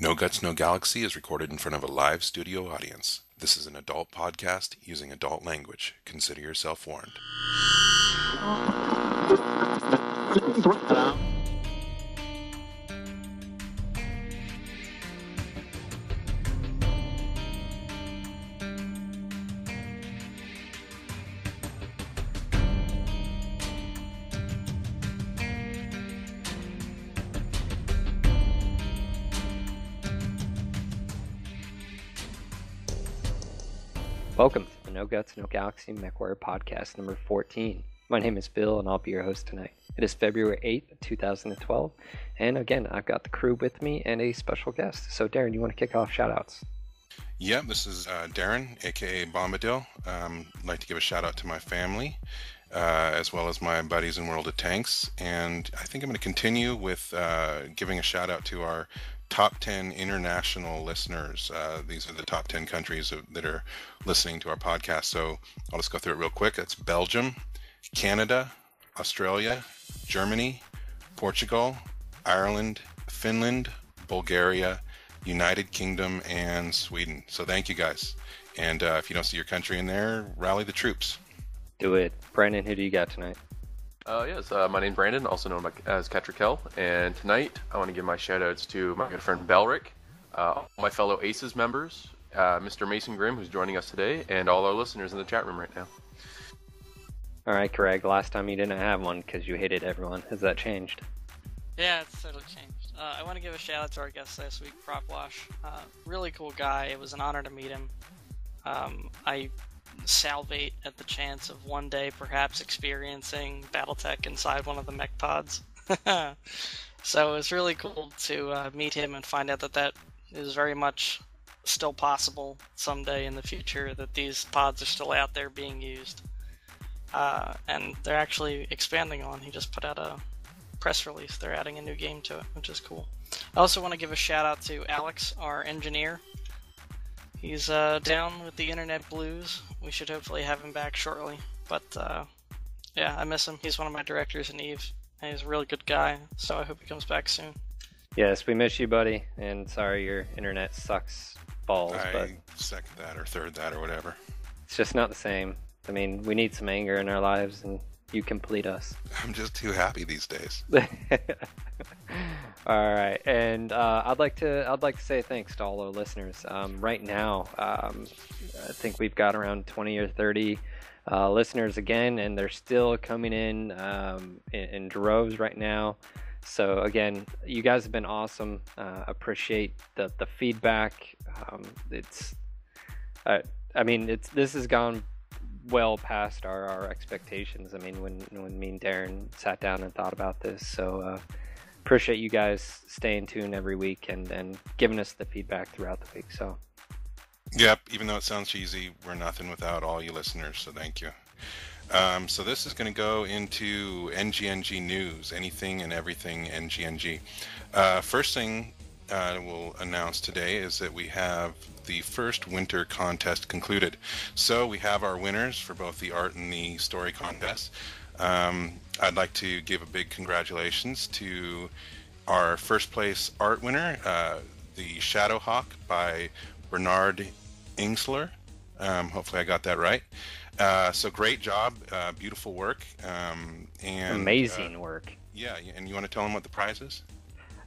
No Guts, No Galaxy is recorded in front of a live studio audience. This is an adult podcast using adult language. Consider yourself warned. Galaxy MechWarrior podcast number 14. My name is Phil and I'll be your host tonight. It is February 8th, 2012, and again, I've got the crew with me and a special guest. So, Darren, you want to kick off shoutouts? Yeah, this is uh, Darren, aka Bombadil. Um, I'd like to give a shout out to my family, uh, as well as my buddies in World of Tanks. And I think I'm going to continue with uh, giving a shout out to our top 10 international listeners. Uh, these are the top 10 countries that are listening to our podcast. So I'll just go through it real quick. It's Belgium, Canada, Australia, Germany, Portugal, Ireland, Finland, Bulgaria, United Kingdom, and Sweden. So thank you guys. And uh, if you don't see your country in there, rally the troops. Do it. Brandon, who do you got tonight? Uh, yes, uh, my name's Brandon, also known as Ketrikel, and tonight I want to give my shoutouts to my good friend Belric, uh, my fellow ACES members, uh, Mr. Mason Grimm, who's joining us today, and all our listeners in the chat room right now. All right, Craig. Last time you didn't have one because you hated everyone. Has that changed? Yeah, it's totally changed. Uh, I want to give a shout out to our guest last week, Prop Wash. Uh, really cool guy. It was an honor to meet him. Um, I salivate at the chance of one day perhaps experiencing BattleTech inside one of the mech pods. so it was really cool to uh, meet him and find out that that is very much still possible someday in the future, that these pods are still out there being used. Uh, and they're actually expanding on. He just put out a press release. They're adding a new game to it, which is cool. I also want to give a shout out to Alex, our engineer. He's uh, down with the internet blues. We should hopefully have him back shortly. But uh, yeah, I miss him. He's one of my directors in Eve. And he's a really good guy, so I hope he comes back soon. Yes, we miss you, buddy. And sorry your internet sucks balls, I but second that or third that or whatever. it's just not the same. I mean, we need some anger in our lives, and you complete us. I'm just too happy these days. all right, and uh, I'd like to I'd like to say thanks to all our listeners. Um, right now, um, I think we've got around 20 or 30 uh, listeners again, and they're still coming in, um, in in droves right now. So again, you guys have been awesome. Uh, appreciate the the feedback. Um, it's, uh, I mean, it's this has gone well past our, our expectations. I mean, when when me and Darren sat down and thought about this, so uh, appreciate you guys staying tuned every week and and giving us the feedback throughout the week. So Yep, even though it sounds cheesy, we're nothing without all you listeners, so thank you. Um, so this is going to go into NGNG news, anything and everything NGNG. Uh, first thing uh, we'll announce today is that we have the first winter contest concluded. So we have our winners for both the art and the story contest. Um, I'd like to give a big congratulations to our first place art winner, uh, the Shadowhawk by Bernard Ingsler. Um, hopefully, I got that right. Uh, so great job, uh, beautiful work, um, and amazing uh, work. yeah, and you want to tell them what the prize is?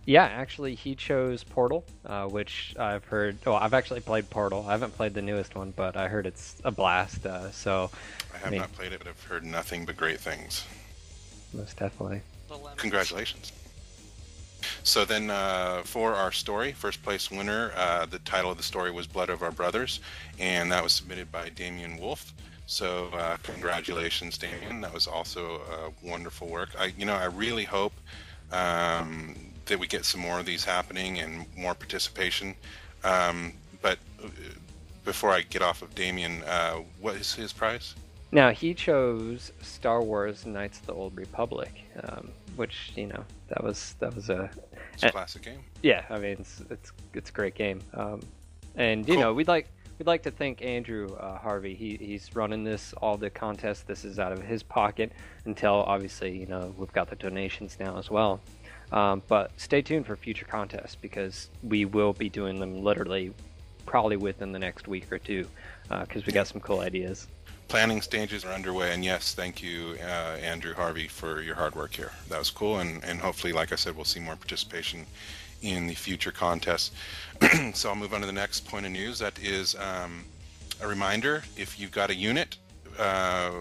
Yeah, actually, he chose Portal, uh, which I've heard. Oh, I've actually played Portal. I haven't played the newest one, but I heard it's a blast. Uh, so I have mean- not played it, but I've heard nothing but great things. most definitely. Congratulations. So then, uh, for our story, first place winner, uh, the title of the story was "Blood of Our Brothers," and that was submitted by Damien Wolf. So uh, congratulations, Damien. That was also wonderful work. I, you know, I really hope um, that we get some more of these happening and more participation. Um, but uh, before I get off of Damien, uh, what is his prize? Now he chose Star Wars: Knights of the Old Republic, um, which you know that was that was a It's a classic game. yeah. I mean, it's it's it's a great game, um, and you Cool. know we'd like we'd like to thank Andrew uh, Harvey. He he's running this all the contests. This is out of his pocket until obviously you know we've got the donations now as well. Um, but stay tuned for future contests because we will be doing them literally probably within the next week or two because uh, we got some cool ideas. Planning stages are underway, and yes, thank you, uh, Andrew Harvey, for your hard work here. That was cool, and, and hopefully, like I said, we'll see more participation in the future contests. so I'll move on to the next point of news. That is um, a reminder: if you've got a unit, uh,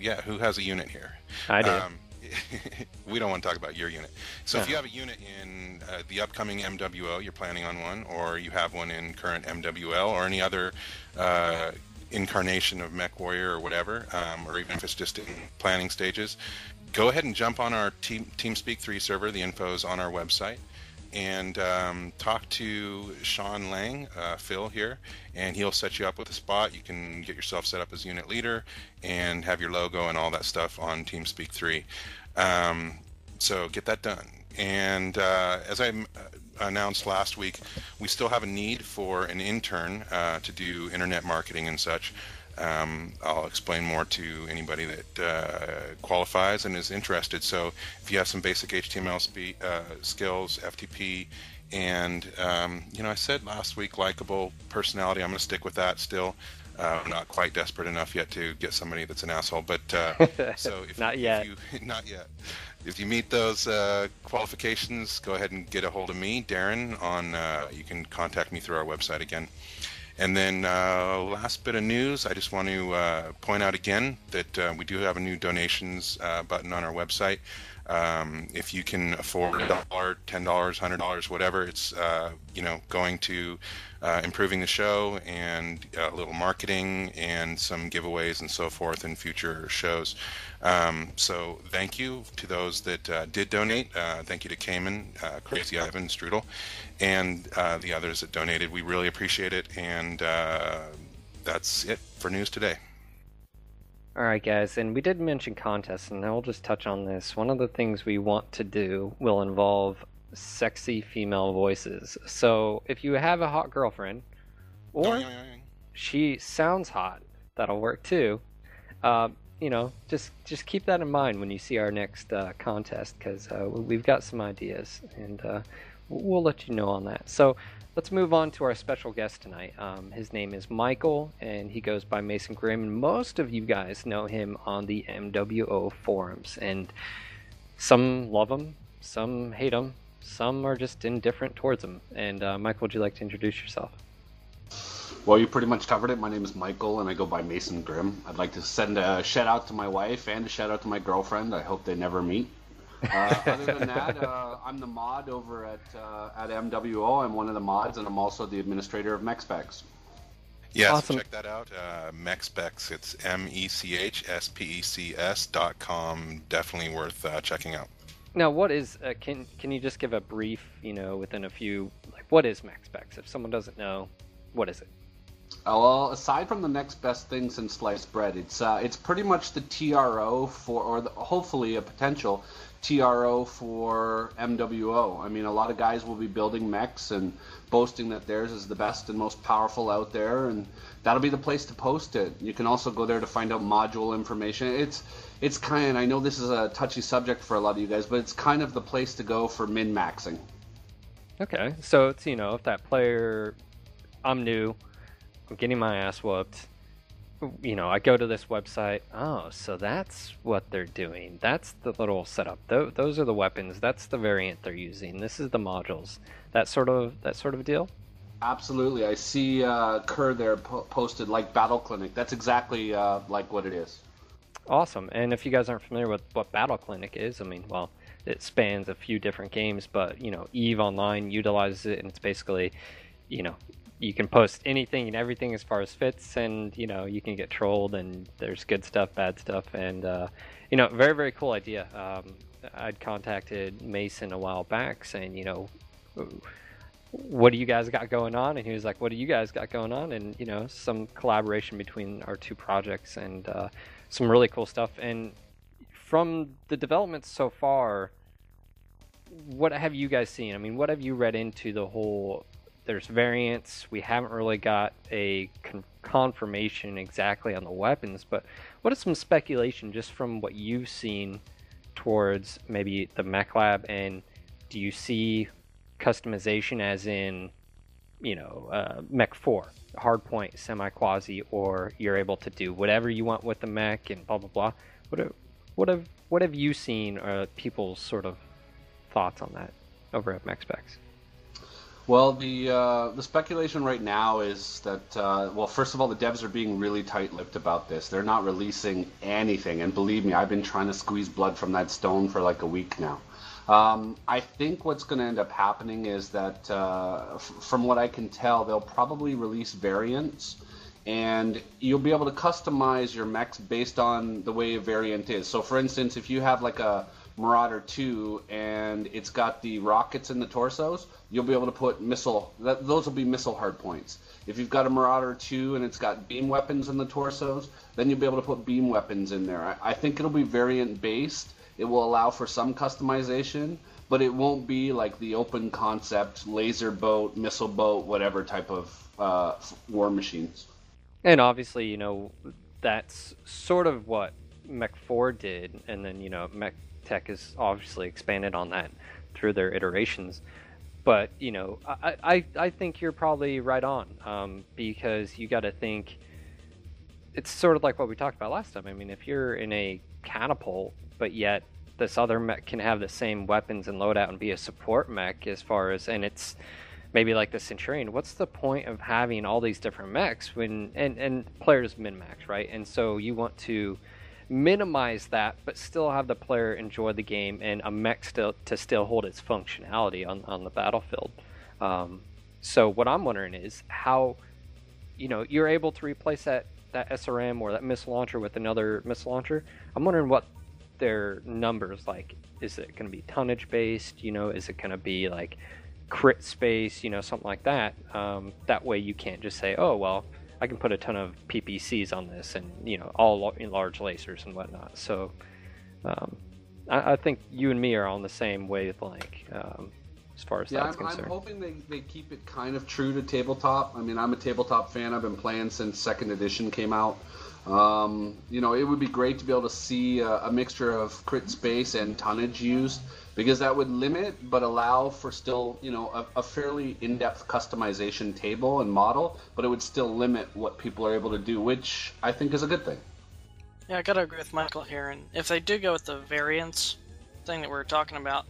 yeah, who has a unit here? I do. Um, we don't want to talk about your unit. So if you have a unit in uh, the upcoming MWO, you're planning on one, or you have one in current MWL, or any other uh, incarnation of Mech Warrior or whatever, um, or even if it's just in planning stages, go ahead and jump on our Team TeamSpeak 3 server. The info is on our website and um, talk to Sean Lang, uh, Phil here, and he'll set you up with a spot. You can get yourself set up as unit leader and have your logo and all that stuff on TeamSpeak 3. Um, so get that done. And uh, as I uh, announced last week, we still have a need for an intern uh, to do internet marketing and such. Um, I'll explain more to anybody that uh, qualifies and is interested. So if you have some basic HTML spe- uh, skills, FTP, and um, you know, I said last week, likable personality. I'm going to stick with that still. Uh, I'm not quite desperate enough yet to get somebody that's an asshole, but uh, so if, not yet, if you, not yet. If you meet those uh, qualifications, go ahead and get a hold of me, Darren. On uh, you can contact me through our website again. And then uh, last bit of news, I just want to uh, point out again that uh, we do have a new donations uh, button on our website. Um, if you can afford a dollar, ten dollars, hundred dollars, whatever, it's uh, you know going to uh, improving the show and a little marketing and some giveaways and so forth in future shows. Um, so thank you to those that uh, did donate. Uh, thank you to Cayman, uh, Crazy Ivan, Strudel, and uh, the others that donated. We really appreciate it. And uh, that's it for news today. All right, guys, and we did mention contests, and I'll just touch on this. One of the things we want to do will involve sexy female voices. So if you have a hot girlfriend, or she sounds hot, that'll work too. Uh, you know, just just keep that in mind when you see our next uh, contest because uh, we've got some ideas and uh, we'll let you know on that. So let's move on to our special guest tonight. Um, his name is Michael and he goes by Mason Grimm. And most of you guys know him on the MWO forums, and some love him, some hate him, some are just indifferent towards him. And uh, Michael, would you like to introduce yourself? Well, you pretty much covered it. My name is Michael, and I go by Mason Grimm. I'd like to send a shout out to my wife and a shout out to my girlfriend. I hope they never meet. Uh, other than that, uh, I'm the mod over at uh, at MWO. I'm one of the mods, and I'm also the administrator of MechSpecs. Yes, awesome. check that out. Uh, MechSpecs. It's M E C H S P E C S dot com. Definitely worth uh, checking out. Now, what is? Uh, can can you just give a brief? You know, within a few, like, what is MechSpecs? If someone doesn't know, what is it? Uh, well, aside from the next best thing since sliced bread, it's uh, it's pretty much the TRO for, or the, hopefully a potential TRO for MWO. I mean, a lot of guys will be building mechs and boasting that theirs is the best and most powerful out there, and that'll be the place to post it. You can also go there to find out module information. It's it's kind of I know this is a touchy subject for a lot of you guys, but it's kind of the place to go for min maxing. Okay, so it's you know if that player, I'm new I'm getting my ass whooped. You know, I go to this website. Oh, so that's what they're doing. That's the little setup. Th- those are the weapons. That's the variant they're using. This is the modules. That sort of that sort of deal. Absolutely. I see uh, Kerr there po- posted like Battle Clinic. That's exactly uh, like what it is. Awesome. And if you guys aren't familiar with what Battle Clinic is, I mean, well, it spans a few different games, but you know, Eve Online utilizes it, and it's basically, you know, you can post anything and everything as far as fits, and you know you can get trolled, and there's good stuff, bad stuff, and uh, you know, very very cool idea. Um, I'd contacted Mason a while back saying, you know, what do you guys got going on? And he was like, what do you guys got going on? And you know, some collaboration between our two projects and uh, some really cool stuff. And from the developments so far, what have you guys seen? I mean, what have you read into the whole there's variants. We haven't really got a con- confirmation exactly on the weapons, but what is some speculation just from what you've seen towards maybe the mech lab and do you see customization as in, you know, uh, Mech 4, hardpoint, semi quasi, or you're able to do whatever you want with the mech and blah blah blah? What have, what have what have you seen people's sort of thoughts on that over at Mech Specs? Well, the uh, the speculation right now is that uh, well, first of all, the devs are being really tight-lipped about this. They're not releasing anything, and believe me, I've been trying to squeeze blood from that stone for like a week now. Um, I think what's going to end up happening is that, uh, f- from what I can tell, they'll probably release variants, and you'll be able to customize your mechs based on the way a variant is. So, for instance, if you have like a Marauder 2 and it's got the rockets in the torsos, you'll be able to put missile. That, those will be missile hardpoints. If you've got a Marauder 2 and it's got beam weapons in the torsos, then you'll be able to put beam weapons in there. I, I think it'll be variant based. It will allow for some customization, but it won't be like the open concept laser boat, missile boat, whatever type of uh, war machines. And obviously, you know, that's sort of what Mech 4 did, and then, you know, Mech Tech has obviously expanded on that through their iterations. But, you know, I, I, I think you're probably right on um, because you got to think it's sort of like what we talked about last time. I mean, if you're in a catapult, but yet this other mech can have the same weapons and loadout and be a support mech as far as, and it's maybe like the Centurion. What's the point of having all these different mechs when and and players min max right? And so you want to minimize that, but still have the player enjoy the game and a mech still to still hold its functionality on on the battlefield. Um, so what I'm wondering is how, you know, you're able to replace that that SRM or that missile launcher with another missile launcher. I'm wondering what their numbers like. Is it going to be tonnage based? You know, is it going to be like crit space? You know, something like that. Um, that way, you can't just say, oh well, I can put a ton of PPCs on this, and you know, all in large lasers and whatnot. So, um, I, I, think you and me are on the same wavelength um, as far as yeah, that's I'm, concerned. I'm hoping they, they keep it kind of true to tabletop. I mean, I'm a tabletop fan. I've been playing since second edition came out. Um, you know, it would be great to be able to see a, a, mixture of crit space and tonnage used because that would limit but allow for still, you know, a, a, fairly in-depth customization table and model, but it would still limit what people are able to do, which I think is a good thing. Yeah, I gotta agree with Michael here, and if they do go with the variants thing that we are talking about,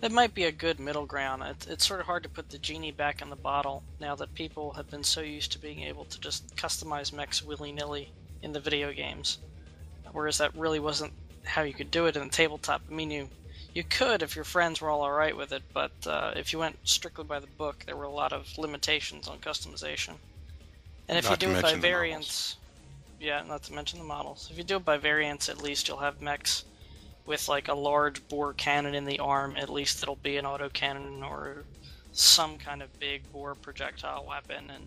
that might be a good middle ground. It's, it's sort of hard to put the genie back in the bottle now that people have been so used to being able to just customize mechs willy-nilly in the video games, whereas that really wasn't how you could do it in the tabletop. Mean, you you could if your friends were all alright with it, but uh, if you went strictly by the book, there were a lot of limitations on customization. And if Not you do it by variants, yeah, not to mention the models. If you do it by variants, at least you'll have mechs with like a large bore cannon in the arm. At least it'll be an auto cannon or some kind of big bore projectile weapon, and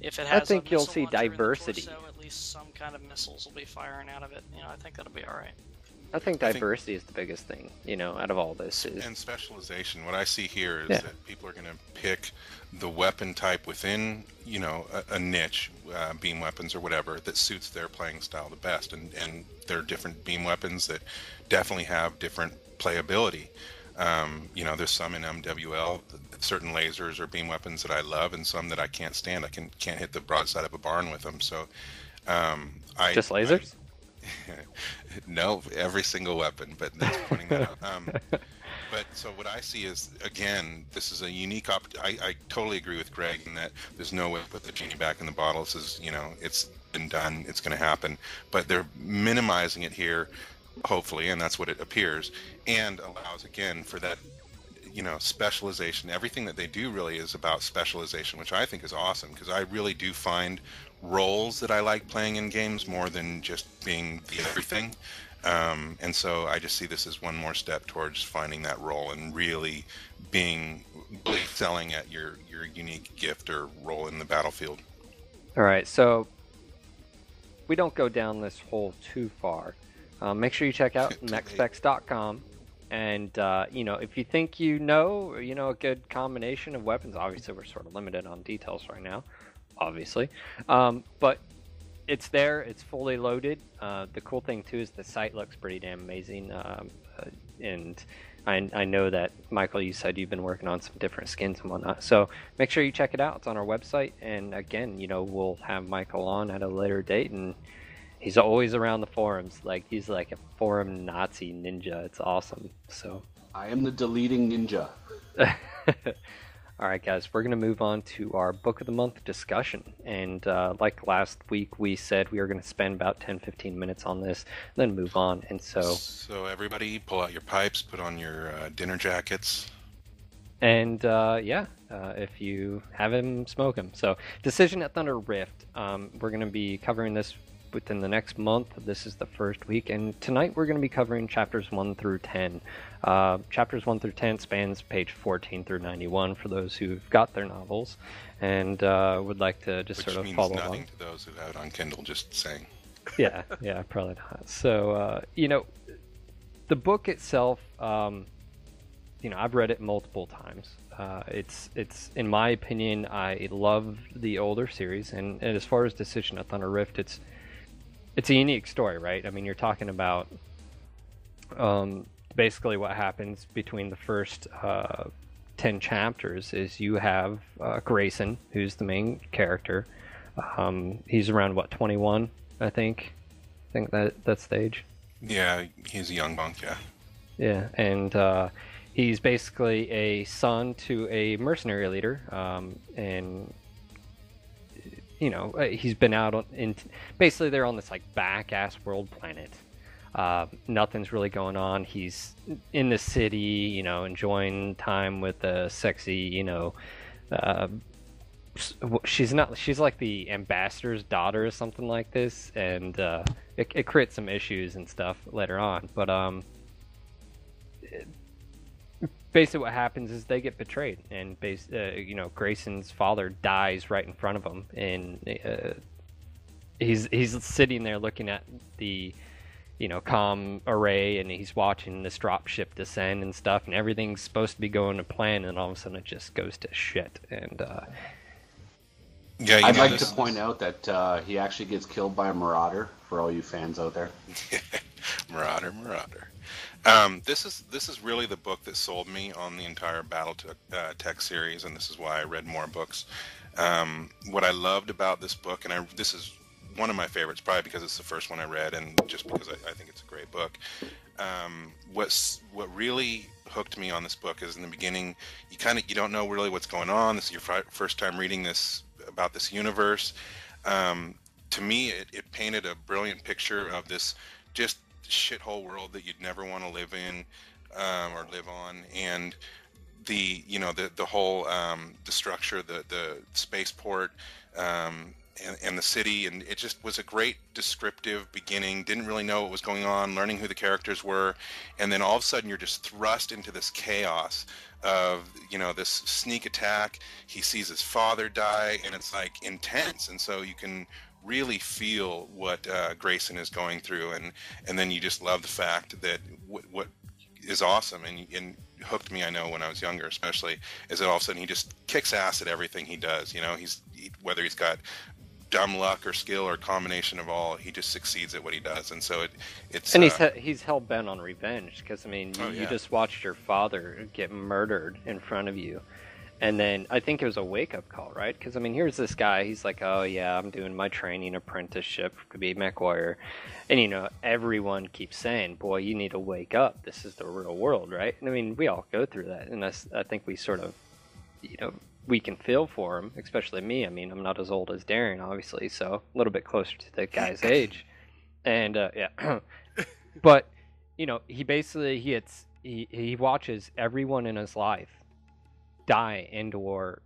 if it has I think a you'll see launcher in the diversity. torso, at least some kind of missiles will be firing out of it. You know, I think that'll be all right. I think I think- diversity is the biggest thing, you know, out of all this. Is And specialization. What I see here is Yeah. that people are going to pick the weapon type within, you know, a, a niche, uh, beam weapons or whatever, that suits their playing style the best. And, and there are different beam weapons that definitely have different playability. Um, you know, there's some in MWL, certain lasers or beam weapons that I love, and some that I can't stand. I can can't hit the broadside of a barn with them. So, um, I just I- lasers. no, every single weapon, but that's pointing that out. Um, but so what I see is again, this is a unique op- I, I totally agree with Greg in that there's no way to put the genie back in the bottle. This is you know it's been done, it's going to happen, but they're minimizing it here, hopefully, and that's what it appears, and allows again for that you know specialization everything that they do really is about specialization which i think is awesome because i really do find roles that i like playing in games more than just being the everything um, and so i just see this as one more step towards finding that role and really being really selling at your your unique gift or role in the battlefield All right, so we don't go down this hole too far. Um, make sure you check out Too late. mechspecs.com. And, uh, you know, if you think you know, you know, a good combination of weapons, obviously we're sort of limited on details right now, obviously. Um, but it's there, it's fully loaded. Uh, the cool thing, too, is the site looks pretty damn amazing. Um, uh, and I, I know that Michael, you said you've been working on some different skins and whatnot. So make sure you check it out. It's on our website. And again, you know, we'll have Michael on at a later date, and he's always around the forums. Like he's like a forum Nazi ninja. It's awesome. So I am the deleting ninja. All right, guys, we're going to move on to our book of the month discussion. And uh, like last week, we said we were going to spend about 10 15 minutes on this, then move on. And so. So, everybody, pull out your pipes, put on your uh, dinner jackets. And uh, yeah, uh, if you have him, smoke him. So, Decision at Thunder Rift. Um, we're going to be covering this within the next month. This is the first week, and tonight we're going to be covering chapters 1 through 10. Uh, chapters 1 through 10 spans page 14 through 91 for those who've got their novels and uh, would like to just Which sort of means follow nothing along. to those who have it on Kindle, just saying. yeah, yeah, probably not. So, uh, you know, the book itself, um, you know, I've read it multiple times. Uh, it's, it's, in my opinion, I love the older series, and, and as far as Decision at Thunder Rift, it's, it's a unique story, right? I mean, you're talking about um, basically what happens between the first uh, 10 chapters is you have uh, Grayson, who's the main character. Um, he's around, what, 21, I think? I think that that stage. Yeah, he's a young monk, yeah. Yeah, and uh, he's basically a son to a mercenary leader, um, and you know uh, he's been out on, in basically they're on this like back ass world planet. Uh, nothing's really going on. He's in the city, you know, enjoying time with the sexy, you know. Uh, she's not. She's like the ambassador's daughter or something like this, and uh, it, it creates some issues and stuff later on. But um, basically what happens is they get betrayed and base, uh, you know Grayson's father dies right in front of him and uh, he's he's sitting there looking at the you know com array and he's watching this dropship descend and stuff and everything's supposed to be going to plan and all of a sudden it just goes to shit and uh, Yeah, I'd know, like to point out that uh, he actually gets killed by a marauder for all you fans out there. Marauder, Marauder. Um, this is this is really the book that sold me on the entire Battle uh, Tech series, and this is why I read more books. Um, what I loved about this book, and I, this is one of my favorites, probably because it's the first one I read, and just because I, I think it's a great book. Um, what's what really hooked me on this book is in the beginning, you kind of you don't know really what's going on. This is your fi- first time reading this about this universe. Um, to me, it, it painted a brilliant picture of this just shithole world that you'd never want to live in um, or live on, and the you know the the whole um, the structure, the the spaceport, um, and, and the city, and it just was a great descriptive beginning. Didn't really know what was going on, learning who the characters were, and then all of a sudden you're just thrust into this chaos of you know this sneak attack. He sees his father die, and it's like intense, and so you can really feel what uh, Grayson is going through, and and then you just love the fact that what, what is awesome and, and hooked me. I know when I was younger, especially, is that all of a sudden he just kicks ass at everything he does. You know, he's he, whether he's got dumb luck or skill or combination of all, he just succeeds at what he does, and so it it's and he's uh, he- he's hell bent on revenge because I mean you, Oh, you yeah. just watched your father get murdered in front of you, and then I think it was a wake up call, right? Because I mean here's this guy, he's like, oh yeah, I'm doing my training apprenticeship to be warrior, and you know everyone keeps saying, boy, you need to wake up. This is the real world, right? And I mean we all go through that, and that's, I think we sort of, you know. We can feel for him, especially me. I mean, I'm not as old as Darren, obviously, so a little bit closer to the guy's age. And uh, yeah, but you know he basically he hits he, he watches everyone in his life die and or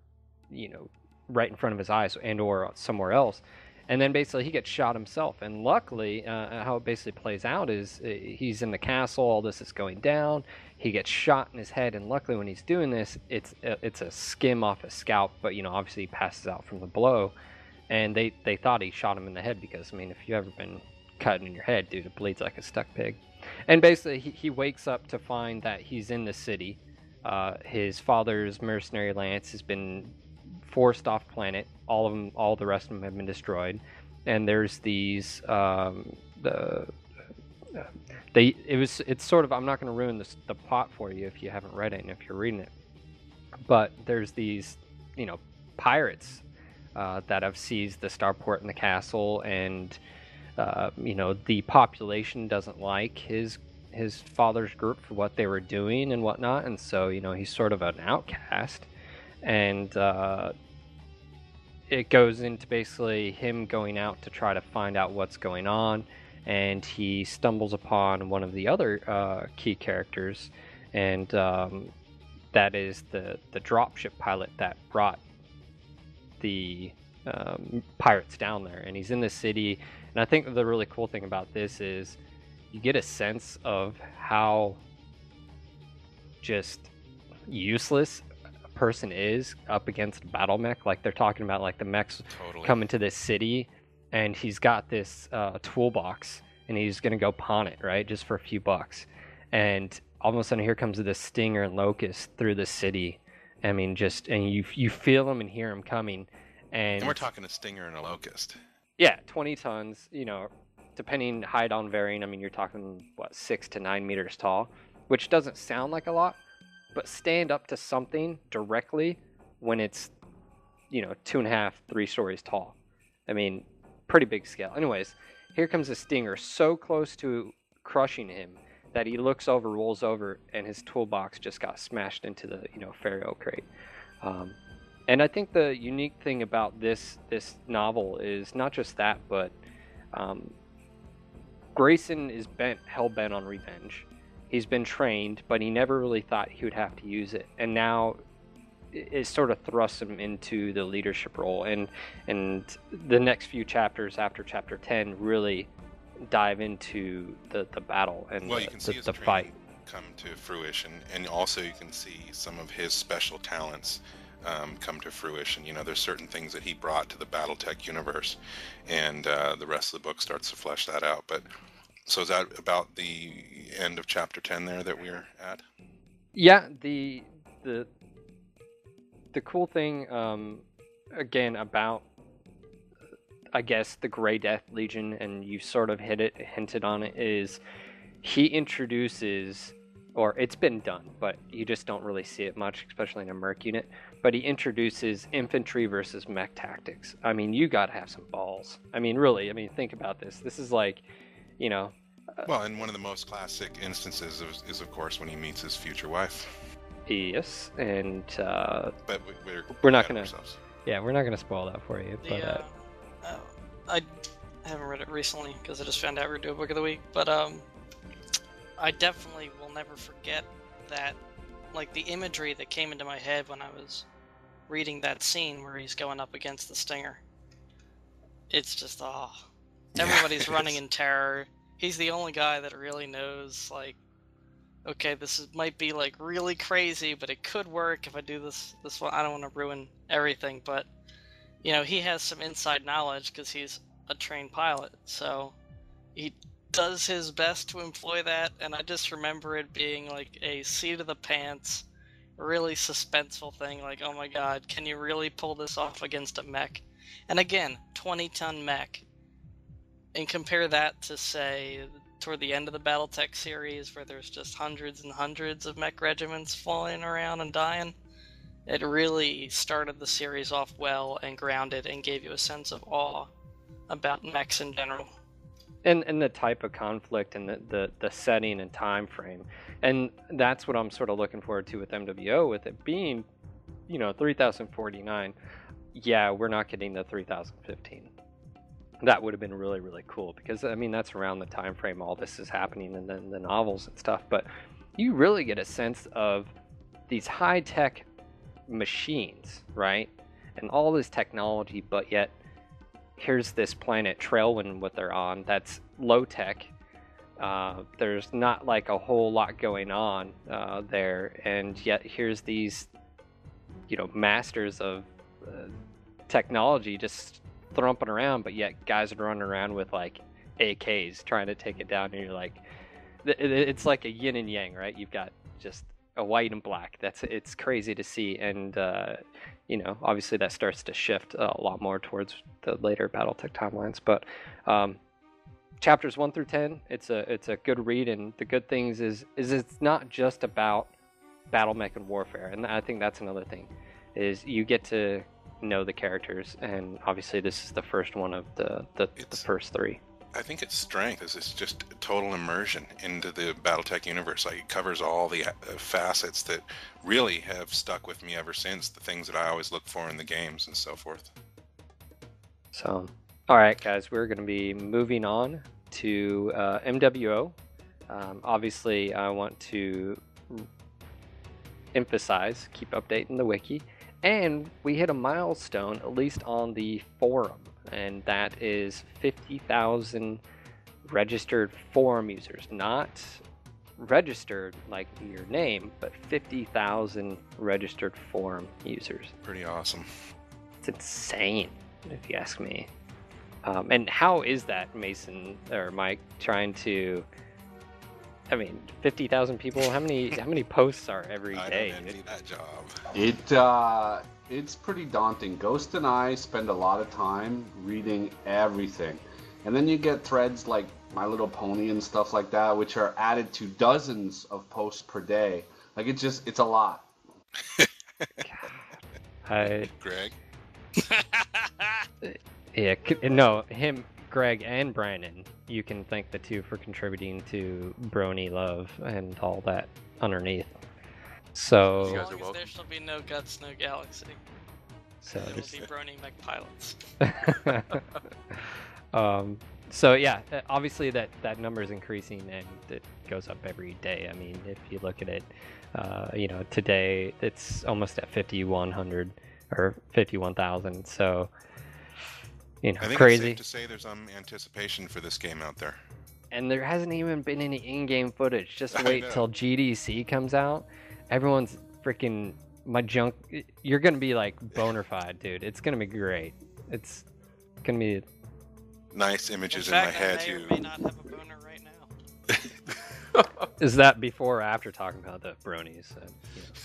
you know right in front of his eyes and or somewhere else. And then basically he gets shot himself. And luckily uh, how it basically plays out is uh, he's in the castle all this is going down. He gets shot in his head. And luckily when he's doing this it's uh, it's a skim off his scalp. But you know obviously he passes out from the blow. And they they thought he shot him in the head because i mean if you've ever been cut in your head dude it bleeds like a stuck pig. And basically he, he wakes up to find that he's in the city uh, his father's mercenary lance has been forced off planet. All of them all the rest of them have been destroyed. And there's these um, the they it was it's sort of I'm not going to ruin this, the plot for you if you haven't read it and if you're reading it, but there's these you know pirates uh, that have seized the starport and the castle, and uh, you know the population doesn't like his his father's group for what they were doing and whatnot, and so you know he's sort of an outcast, and uh, it goes into basically him going out to try to find out what's going on, and he stumbles upon one of the other uh, key characters, and um, that is the the dropship pilot that brought the um, pirates down there, and he's in the city. And I think the really cool thing about this is you get a sense of how just useless a person is up against a battle mech. Like they're talking about, like the mechs Totally. coming to this city, and he's got this uh, toolbox, and he's gonna go pawn it, right, just for a few bucks. And all of a sudden, here comes this stinger and locust through the city. I mean, just and you you feel them and hear them coming, and, And we're talking a stinger and a locust. yeah, 20 tons, you know, depending height on varying. I mean, you're talking, what, six to nine meters tall, which doesn't sound like a lot, but stand up to something directly when it's, you know, two and a half, three stories tall. I mean, pretty big scale. Anyways, here comes a stinger so close to crushing him that he looks over, rolls over, and his toolbox just got smashed into the, you know, ferrocrete. Um, and I think the unique thing about this this novel is not just that, but um, Grayson is bent hell bent on revenge. He's been trained, but he never really thought he would have to use it, and now it, it sort of thrusts him into the leadership role. And and the next few chapters after chapter ten really dive into the, the battle and Well, the, you can see the, the fight. come to fruition, and also you can see some of his special talents um, come to fruition. You know, there's certain things that he brought to the BattleTech universe, and uh, the rest of the book starts to flesh that out. But so is that about the end of chapter ten there that we're at? Yeah, the the the cool thing um again about I guess the Grey Death Legion and you sort of hit it hinted on it is he introduces or it's been done, but you just don't really see it much, especially in a merc unit. But he introduces infantry versus mech tactics. I mean, you gotta have some balls. I mean, really. I mean, think about this. This is like, you know, Well, and one of the most classic instances is, is of course, when he meets his future wife. yes, and uh, But we- we're We're not gonna- yeah, we're not gonna spoil that for you. But The, uh, uh, uh, I haven't read it recently because I just found out we're doing a book of the week, but um, I definitely will never forget that, like the imagery that came into my head when I was reading that scene where he's going up against the stinger. It's just oh, everybody's it running is. in terror. He's the only guy that really knows like. Okay, this is, might be like really crazy, but it could work if I do this. This one, I don't want to ruin everything, but you know, he has some inside knowledge because he's a trained pilot. So he does his best to employ that, and I just remember it being like a seat of the pants, really suspenseful thing. Like, oh my god, can you really pull this off against a mech? And again, 20 ton mech. And compare that to, say, toward the end of the Battletech series, where there's just hundreds and hundreds of mech regiments flying around and dying it really started the series off well and grounded and gave you a sense of awe about mechs in general. And and the type of conflict and the, the the setting and time frame. And that's what i'm sort of looking forward to with mwo with it being you know 3049 yeah we're not getting the 3015 that would have been really really cool because i mean that's around the time frame all this is happening and then the novels and stuff. But you really get a sense of these high tech machines right? And all this technology but yet here's this planet Trellwan what they're on that's low tech. Uh, there's not like a whole lot going on uh, there, and yet here's these, you know, masters of uh, technology just thrumping around, but yet guys are running around with like AKs trying to take it down, and you're like, it's like a yin and yang, right? You've got just a white and black. That's it's crazy to see, and uh, you know, obviously that starts to shift a lot more towards the later BattleTech timelines. But um, chapters one through ten, it's a it's a good read, and the good things is is it's not just about battle mech and warfare, and I think that's another thing, is you get to know the characters, and obviously this is the first one of the the, the first three. I think its strength is it's just total immersion into the BattleTech universe. Like it covers all the uh, facets that really have stuck with me ever since. The things that I always look for in the games and so forth. So, all right, guys, we're going to be moving on to uh, MWO. Um, obviously, I want to emphasize, keep updating the wiki, and we hit a milestone, at least on the forum, and that is 50,000 registered forum users. Not registered like your name, but 50,000 registered forum users. Pretty awesome. It's insane, if you ask me. Um, and how is that, Mason or Mike, trying to? I mean, fifty thousand people. How many? how many posts are every I day? don't envy that job. It uh, it's pretty daunting. Ghost and I spend a lot of time reading everything, and then you get threads like My Little Pony and stuff like that, which are added to dozens of posts per day. Like it's just it's a lot. Hi. Greg, yeah no him, Greg and Brandon. You can thank the two for contributing to Brony Love and all that underneath. You So guys as are long as welcome. there shall be no guts, no galaxy. so There will just be Brony mech pilots. um, so yeah, uh, obviously that that number is increasing and it goes up every day. I mean, if you look at it, uh, you know, today it's almost at 5,100 or 51,000. So, you know, I think crazy. it's safe to say there's some anticipation for this game out there. And there hasn't even been any in-game footage. Just wait till GDC comes out. Everyone's freaking my junk. You're gonna be like boner fide, dude. It's gonna be great. It's gonna be Nice images in, fact, my head I may may not have a boner right now. Is that before or after talking about the bronies? Uh,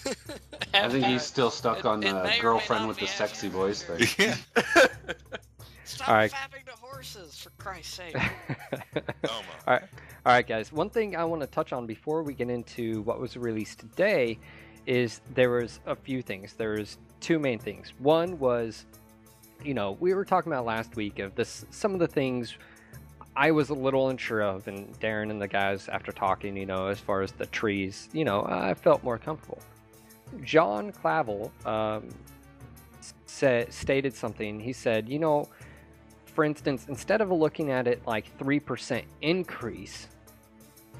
you know. I think he's still stuck It- on it the may girlfriend with the sexy after. voice thing. yeah. Stop All right. fapping to horses, for Christ's sake. Oh my. All right, all right, guys. One thing I want to touch on before we get into what was released today is there was a few things. There was two main things. One was, you know, we were talking about last week of this some of the things I was a little unsure of, and Darren and the guys after talking, you know, as far as the trees, you know, I felt more comfortable. John Clavel um, said stated something. He said, you know, for instance, instead of looking at it like 3% increase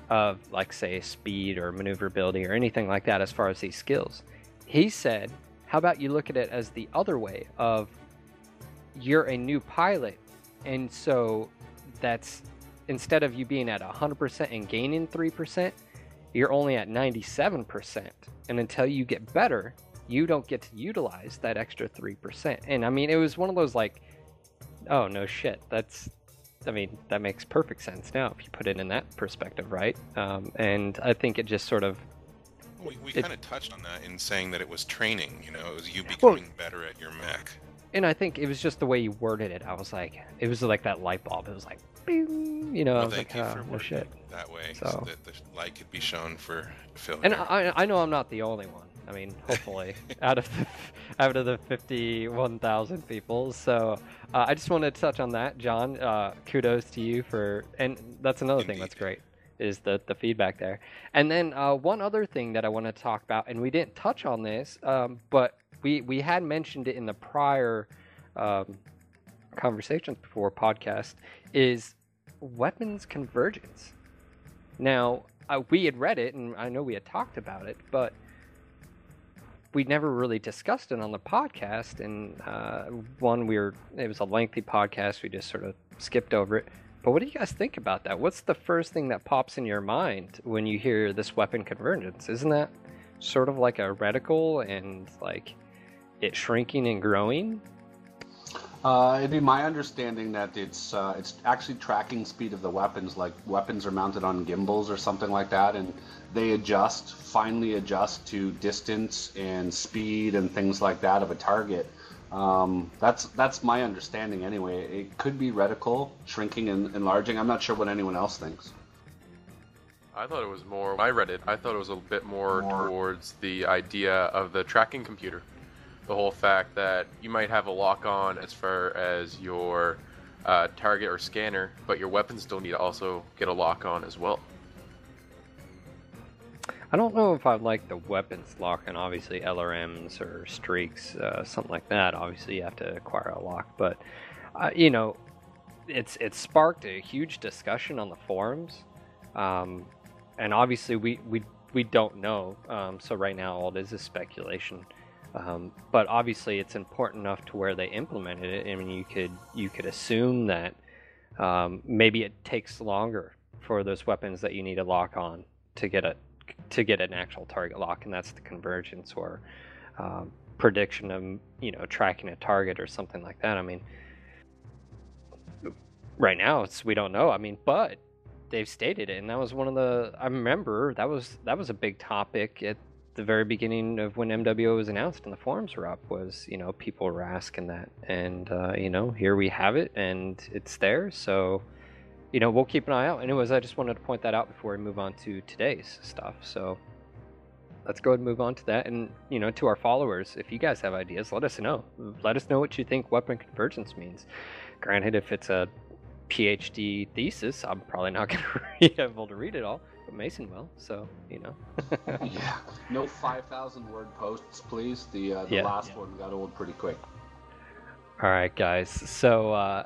of, like, say, speed or maneuverability or anything like that as far as these skills, he said, how about you look at it as the other way of you're a new pilot, and so that's instead of you being at 100% and gaining 3%, you're only at 97%. And until you get better, you don't get to utilize that extra 3%. And I mean, it was one of those like, oh, no shit. That's, I mean, that makes perfect sense now if you put it in that perspective, right? Um, and I think it just sort of, We, we kind of touched on that in saying that it was training. You know, it was you Well- becoming better at your mech. and I think it was just the way you worded it. I was like, it was like that light bulb. It was like, bing, you know, I was thank like, you oh, for no shit. it that way, So- so. that the light could be shown for failure. And I, I know I'm not the only one. I mean, hopefully, out of the, out of the 51,000 people. So uh, I just wanted to touch on that, John. Uh, kudos to you for, and that's another thing that's great is the the feedback there. And then uh, one other thing that I want to talk about, and we didn't touch on this, um, but we we had mentioned it in the prior um, conversations before podcast, is weapons convergence. Now, uh, we had read it, and I know we had talked about it, but we never really discussed it on the podcast. And uh, one, we were it was a lengthy podcast. We just sort of skipped over it. But what do you guys think about that? What's the first thing that pops in your mind when you hear this weapon convergence? Isn't that sort of like a reticle and like it shrinking and growing? Uh, it'd be my understanding that it's uh, it's actually tracking speed of the weapons. Like weapons are mounted on gimbals or something like that, and they adjust, finally adjust to distance and speed and things like that of a target Um, that's that's my understanding anyway. It could be reticle shrinking and enlarging. I'm not sure what anyone else thinks. I thought it was more. I read it. I thought it was a bit more, more, towards the idea of the tracking computer. The whole fact that you might have a lock on as far as your uh, target or scanner, but your weapons still need to also get a lock on as well. I don't know if I like the weapons lock on. Obviously, LRMs or streaks, uh, something like that. Obviously, you have to acquire a lock, but uh, you know, it's it's sparked a huge discussion on the forums. Um, and obviously we we we don't know. Um, so right now all it is is speculation. Um, but obviously it's important enough to where they implemented it. I mean, you could you could assume that um, maybe it takes longer for those weapons that you need to lock on to get a to get an actual target lock, and that's the convergence or um, prediction of you know tracking a target or something like that. I mean, right now it's we don't know. I mean, but they've stated it, and that was one of the. I remember that was that was a big topic at the very beginning of when MWO was announced and the forums were up. Was you know people were asking that, and uh, you know here we have it, and it's there. So you know we'll keep an eye out. Anyways, I just wanted to point that out before we move on to today's stuff. So let's go ahead and move on to that. And you know, to our followers, if you guys have ideas, let us know. Let us know what you think weapon convergence means. Granted, if it's a PhD thesis. I'm probably not going to be able to read it all, but Mason will. So you know. yeah. No five thousand word posts, please. The uh, the yeah. last yeah. one got old pretty quick. All right, guys. So uh,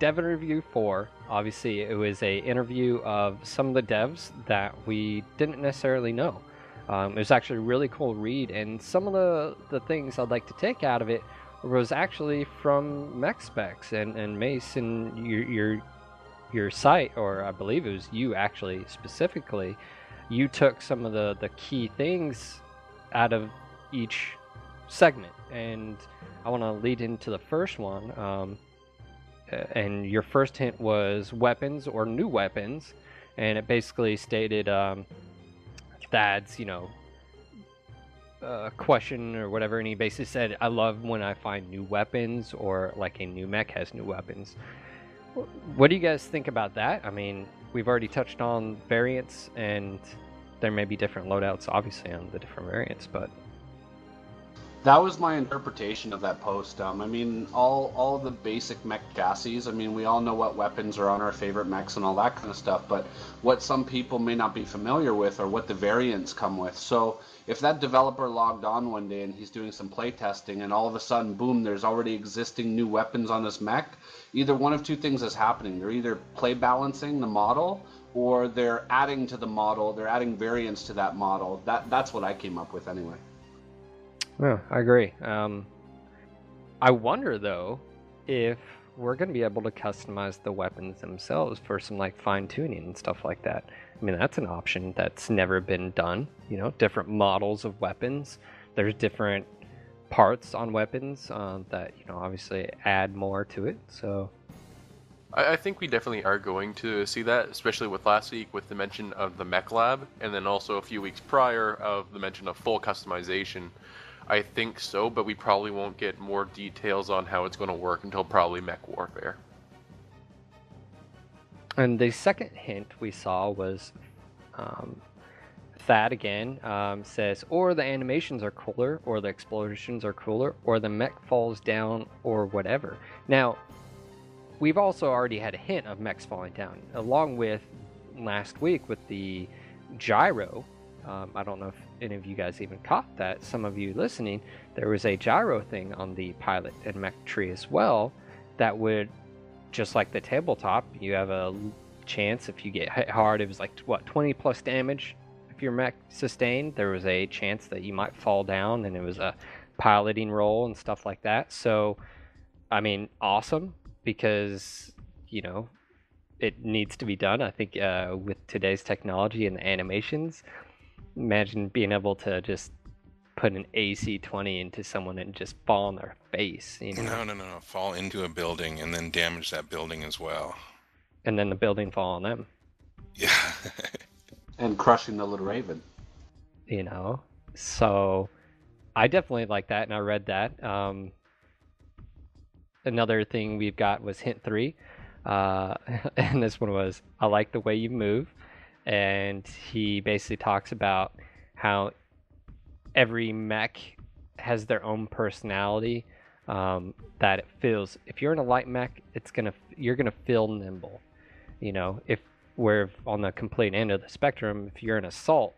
Dev Interview Four. Obviously, it was a interview of some of the devs that we didn't necessarily know. Um, it was actually a really cool read, and some of the the things I'd like to take out of it was actually from Mech Specs and and Mason, your your your site, or I believe it was you actually specifically. You took some of the the key things out of each segment, and I want to lead into the first one. Um, and your first hint was weapons or new weapons, and it basically stated um, Thad's, you know, uh, question or whatever, and he basically said, "I love when I find new weapons or like a new mech has new weapons." What do you guys think about that? I mean, we've already touched on variants, and there may be different loadouts, obviously, on the different variants, but that was my interpretation of that post. Um, I mean, all all the basic mech chassis. I mean, we all know what weapons are on our favorite mechs and all that kind of stuff. But what some people may not be familiar with, or what the variants come with. So if that developer logged on one day and he's doing some play testing, and all of a sudden, boom, there's already existing new weapons on this mech. Either one of two things is happening. They're either play balancing the model, or they're adding to the model. They're adding variants to that model. That that's what I came up with anyway. Yeah, I agree. Um, I wonder though if we're going to be able to customize the weapons themselves for some like fine tuning and stuff like that. I mean, that's an option that's never been done. You know, different models of weapons. There's different parts on weapons uh, that you know obviously add more to it. So. I, I think we definitely are going to see that, especially with last week with the mention of the Mech Lab, and then also a few weeks prior of the mention of full customization. I think so, but we probably won't get more details on how it's going to work until probably Mech Warfare. And the second hint we saw was um, Thad again um, says, or the animations are cooler, or the explosions are cooler, or the mech falls down, or whatever. Now, we've also already had a hint of mechs falling down, along with last week with the gyro. Um, I don't know if any of you guys even caught that, some of you listening, there was a gyro thing on the pilot and mech tree as well that would, just like the tabletop, you have a chance if you get hit hard, it was like, what, 20 plus damage if your mech sustained. There was a chance that you might fall down and it was a piloting roll and stuff like that. So, I mean, awesome because, you know, it needs to be done. I think uh, with today's technology and the animations, imagine being able to just put an AC-20 into someone and just fall on their face. You know? No, no, no, no. Fall into a building and then damage that building as well. And then the building fall on them. Yeah. and crushing the little raven. You know, so I definitely like that, and I read that. Um, another thing we've got was hint three, uh, and this one was I like the way you move, and he basically talks about how every mech has their own personality. Um, that it feels if you're in a light mech, it's gonna you're gonna feel nimble. You know, if we're on the complete end of the spectrum, if you're an assault,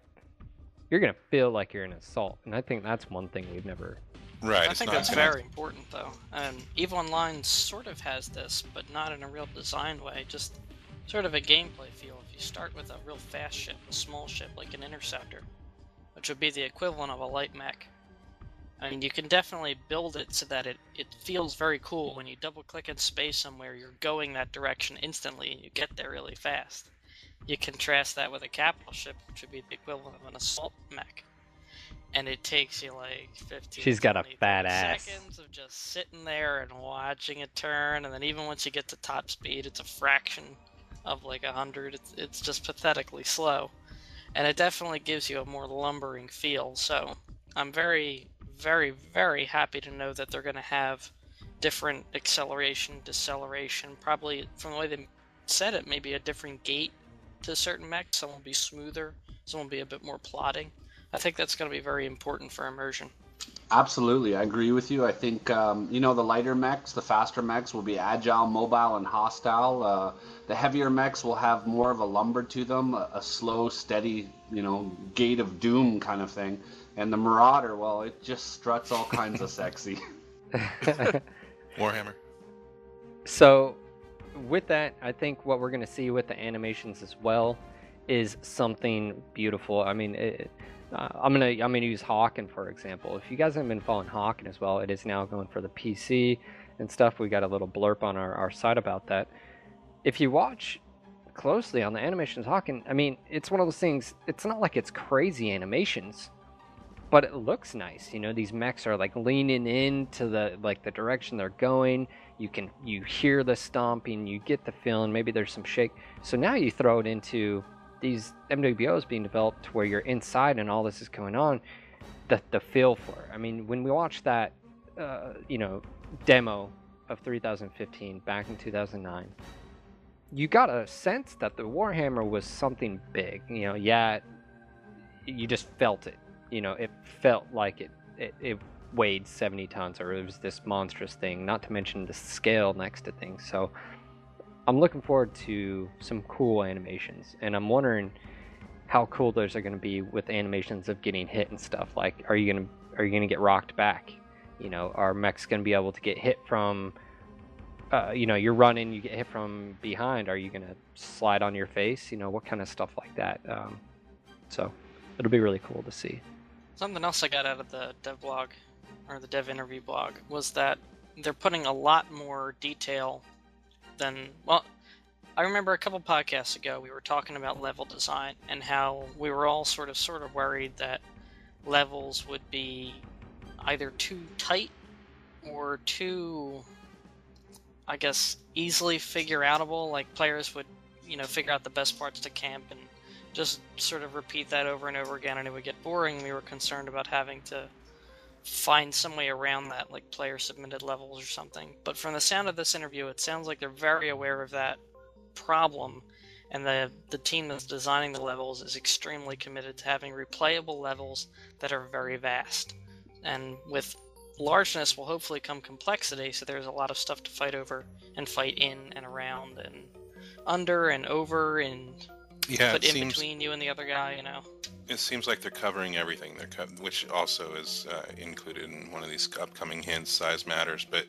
you're gonna feel like you're an assault, and I think that's one thing we've never. Right. I think that's gonna- very important, though. And EVE Online sort of has this, but not in a real design way. Just sort of a gameplay feel. If you start with a real fast ship, a small ship like an interceptor, which would be the equivalent of a light mech. I mean, you can definitely build it so that it, it feels very cool. When you double click in space somewhere, you're going that direction instantly and you get there really fast. You contrast that with a capital ship, which would be the equivalent of an assault mech. And it takes you like 15 She's got a 20, fat 30 ass. seconds of just sitting there and watching it turn. And then even once you get to top speed, it's a fraction of like a hundred. It's, it's just pathetically slow. And it definitely gives you a more lumbering feel. So I'm very, very, very happy to know that they're going to have different acceleration, deceleration. Probably from the way they said it, maybe a different gait to certain mechs. Some will be smoother, some will be a bit more plodding. I think that's going to be very important for immersion. Absolutely, I agree with you. I think um, you know the lighter mechs, the faster mechs will be agile, mobile, and hostile. Uh, the heavier mechs will have more of a lumber to them, a, a slow, steady, you know, gait of doom kind of thing. And the Marauder, well, it just struts all kinds of sexy. Warhammer. So, with that, I think what we're going to see with the animations as well is something beautiful. I mean, it, uh, I'm gonna I'm gonna use Hawken for example. If you guys haven't been following Hawken as well, it is now going for the PC and stuff. We got a little blurb on our, our site about that. If you watch closely on the animations Hawken, I mean, it's one of those things. It's not like it's crazy animations, but it looks nice. You know, these mechs are like leaning into the like the direction they're going. You can you hear the stomping, you get the feeling. Maybe there's some shake. So now you throw it into these MWOs being developed where you're inside and all this is going on. The the feel for it. I mean, when we watched that, uh, you know, demo of 3015 back in 2009, you got a sense that the Warhammer was something big. You know, yeah, you just felt it. You know, it felt like it, it, it weighed 70 tons or it was this monstrous thing, not to mention the scale next to things. So I'm looking forward to some cool animations, and I'm wondering how cool those are going to be with animations of getting hit and stuff. Like, are you gonna are you gonna get rocked back? You know, are mechs going to be able to get hit from? Uh, you know, you're running, you get hit from behind. Are you going to slide on your face? You know, what kind of stuff like that. Um, so it'll be really cool to see. Something else I got out of the dev blog, or the dev interview blog, was that they're putting a lot more detail than. Well, I remember a couple podcasts ago we were talking about level design and how we were all sort of sort of worried that levels would be either too tight or too, I guess, easily figure outable. Like players would, you know, figure out the best parts to camp and just sort of repeat that over and over again and it would get boring. We were concerned about having to find some way around that, like player submitted levels or something. But from the sound of this interview, it sounds like they're very aware of that problem, and the the team that's designing the levels is extremely committed to having replayable levels that are very vast. And with largeness will hopefully come complexity, so there's a lot of stuff to fight over and fight in and around and under and over and Yeah, put in seems between you and the other guy, you know. It seems like they're covering everything. They're co- which also is uh, included in one of these upcoming hints. Size matters, but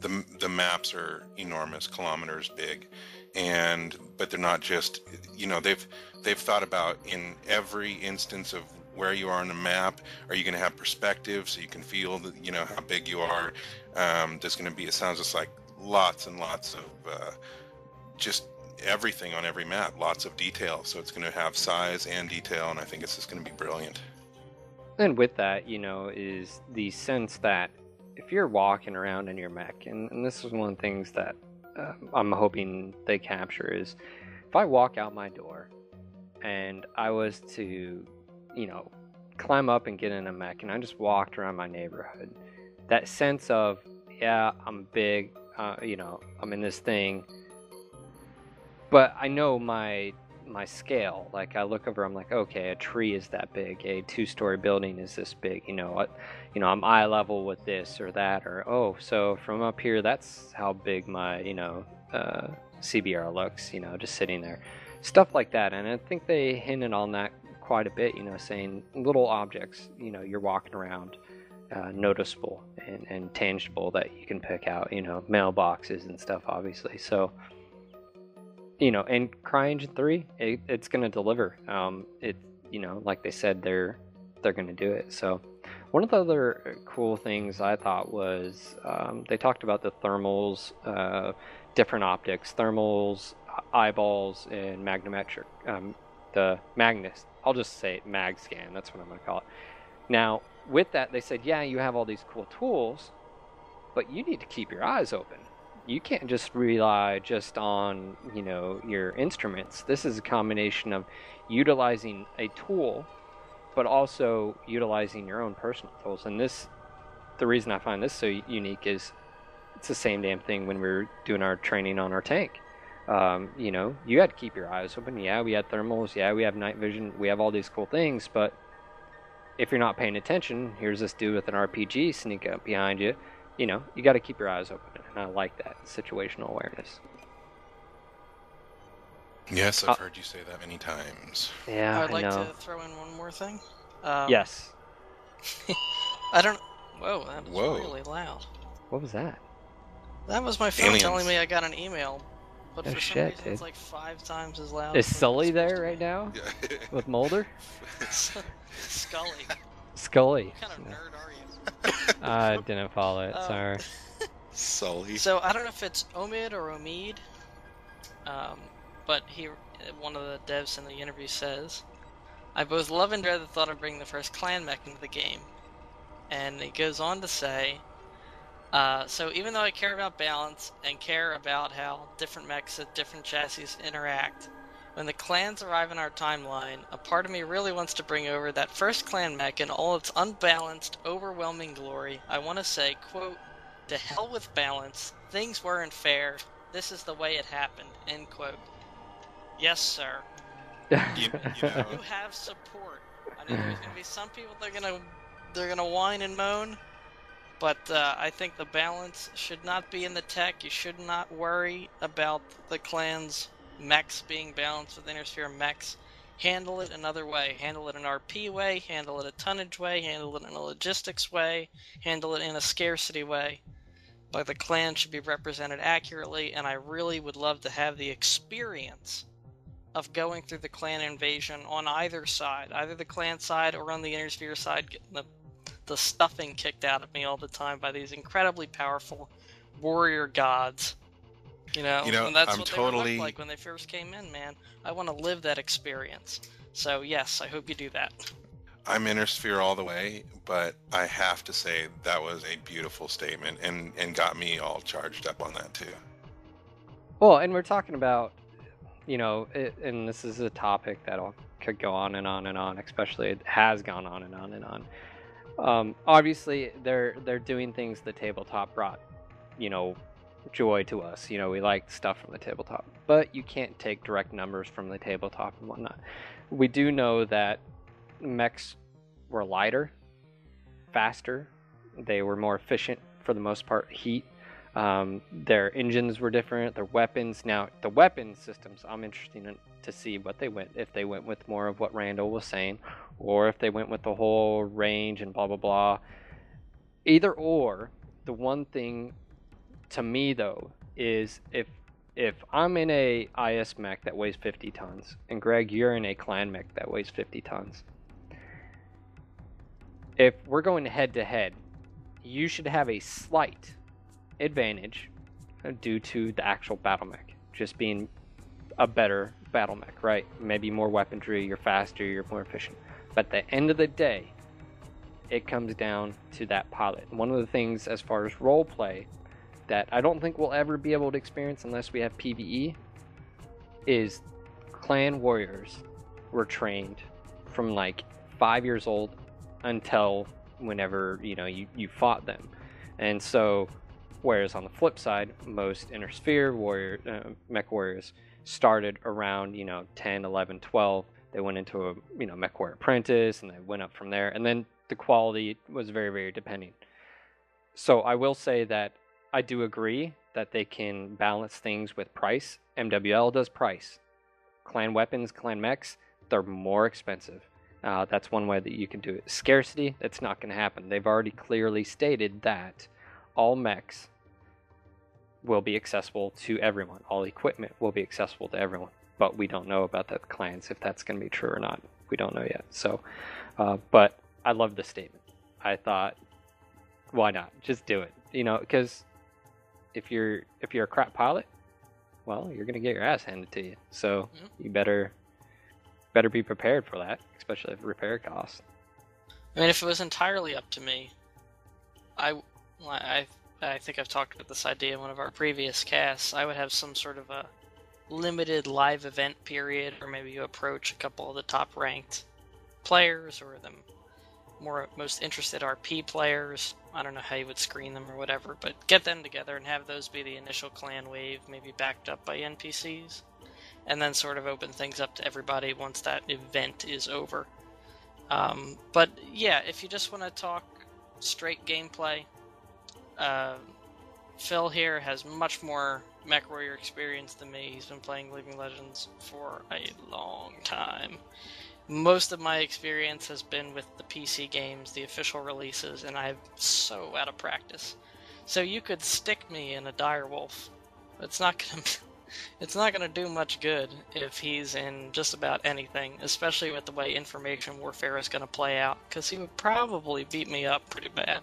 the the maps are enormous, kilometers big, and but they're not just you know they've they've thought about in every instance of where you are on the map. Are you going to have perspective so you can feel that you know how big you are? Um, there's going to be. It sounds just like lots and lots of uh, just everything on every map, lots of detail. So it's going to have size and detail, and I think it's just going to be brilliant. And with that, you know, is the sense that if you're walking around in your mech, and, and this is one of the things that uh, I'm hoping they capture is if I walk out my door and I was to, you know, climb up and get in a mech and I just walked around my neighborhood, that sense of, yeah, I'm big, uh, you know, I'm in this thing, but I know my my scale. Like I look over, I'm like, okay, a tree is that big, a two-story building is this big. You know, what, you know, I'm eye level with this or that, or oh, so from up here, that's how big my you know uh, CBR looks. You know, just sitting there, stuff like that. And I think they hinted on that quite a bit. You know, saying little objects. You know, you're walking around. Uh, noticeable and, and tangible that you can pick out, you know, mailboxes and stuff, obviously. So, you know, and CryEngine three, it, it's going to deliver. Um, it, you know, like they said, they're they're going to do it. So, one of the other cool things I thought was um, they talked about the thermals, uh, different optics, thermals, eyeballs, and magnometric. Um, the Magnus, I'll just say Mag Scan. That's what I'm going to call it. Now, with that, they said, yeah, you have all these cool tools, but you need to keep your eyes open. You can't just rely just on, you know, your instruments. This is a combination of utilizing a tool, but also utilizing your own personal tools. And this, the reason I find this so unique is it's the same damn thing when we were doing our training on our tank. Um, you know, you had to keep your eyes open. Yeah, we had thermals. Yeah, we have night vision. We have all these cool things, but if you're not paying attention, here's this dude with an RPG sneak up behind you. You know, you got to keep your eyes open, and I like that situational awareness. Yes, I've Uh, heard you say that many times. Yeah, I would I like know. to throw in one more thing. Um, yes. I don't. Whoa, that was Whoa. really loud. What was that? That was my phone Aliens. telling me I got an email, but Oh, for some reason dude. it's like five times as loud. Is as Sully there supposed right now Yeah. with Mulder? to be. Scully, Scully. what kind of nerd are you? I didn't follow it. Um, Sorry. Sully. So I don't know if it's Omid or Omid, um, but he, one of the devs in the interview says, "I both love and dread the thought of bringing the first clan mech into the game." And he goes on to say, uh, "So even though I care about balance and care about how different mechs at different chassis interact." When the clans arrive in our timeline, a part of me really wants to bring over that first clan mech in all its unbalanced, overwhelming glory. I want to say, quote, to hell with balance. Things weren't fair. This is the way it happened. End quote. Yes, sir. you, you know, You have support. I know there's gonna be some people that are gonna they're gonna whine and moan, but uh, I think the balance should not be in the tech. You should not worry about the clan's mechs being balanced with Inner Sphere mechs. Handle it another way. Handle it an RP way. Handle it a tonnage way. Handle it in a logistics way. Handle it in a scarcity way. But the clan should be represented accurately, and I really would love to have the experience of going through the clan invasion on either side, either the clan side or on the Inner Sphere side, getting the the stuffing kicked out of me all the time by these incredibly powerful warrior gods. You know, You know, and that's I'm what they totally- would look like when they first came in, man. I want to live that experience. So yes, I hope you do that. I'm Inner Sphere all the way, but I have to say that was a beautiful statement and, and got me all charged up on that too. Well, and we're talking about, you know, it, and this is a topic that could go on and on and on. Especially it has gone on and on and on. Um, obviously, they're they're doing things the tabletop brought, you know, joy to us. You know, we like stuff from the tabletop, but you can't take direct numbers from the tabletop and whatnot. We do know that mechs were lighter, faster, they were more efficient for the most part. Heat. Um, their engines were different. Their weapons. Now, the weapon systems, I'm interested in to see what they went. If they went with more of what Randall was saying, or if they went with the whole range and blah blah blah. Either or, the one thing to me though is if if I'm in a IS mech that weighs 50 tons, and Greg, you're in a clan mech that weighs 50 tons. If we're going head to head, you should have a slight advantage due to the actual battle mech just being a better battle mech, right? Maybe more weaponry, you're faster, you're more efficient. But at the end of the day, it comes down to that pilot. One of the things as far as role play that I don't think we'll ever be able to experience unless we have PvE is clan warriors were trained from like five years old until whenever you know you, you fought them and so Whereas on the flip side, most Inner Sphere warrior uh, mech warriors started around you know 10, 11, 12. They went into a you know mech warrior apprentice, and they went up from there. And then the quality was very very depending. So I will say that I do agree that they can balance things with price. MWL does price. Clan weapons, clan mechs, they're more expensive. Uh, that's one way that you can do it. Scarcity, that's not going to happen. They've already clearly stated that all mechs will be accessible to everyone. All equipment will be accessible to everyone. But we don't know about the clans if that's going to be true or not. We don't know yet. So, uh, but I love the statement. I thought, why not? Just do it. You know, because if you're if you're a crap pilot, well, you're gonna get your ass handed to you. So you better better be prepared for that, especially if repair costs. I mean, if it was entirely up to me, I, I, I think I've talked about this idea in one of our previous casts. I would have some sort of a limited live event period, or maybe you approach a couple of the top ranked players or the more most interested RP players. I don't know how you would screen them or whatever, but get them together and have those be the initial clan wave, maybe backed up by NPCs, and then sort of open things up to everybody once that event is over. Um, but yeah, if you just want to talk straight gameplay, uh, Phil here has much more MechWarrior experience than me. He's been playing Living Legends for a long time. Most of my experience has been with the PC games, the official releases, and I'm so out of practice. So you could stick me in a direwolf. It's not gonna it's not gonna do much good if he's in just about anything, especially with the way information warfare is gonna play out, because he would probably beat me up pretty bad.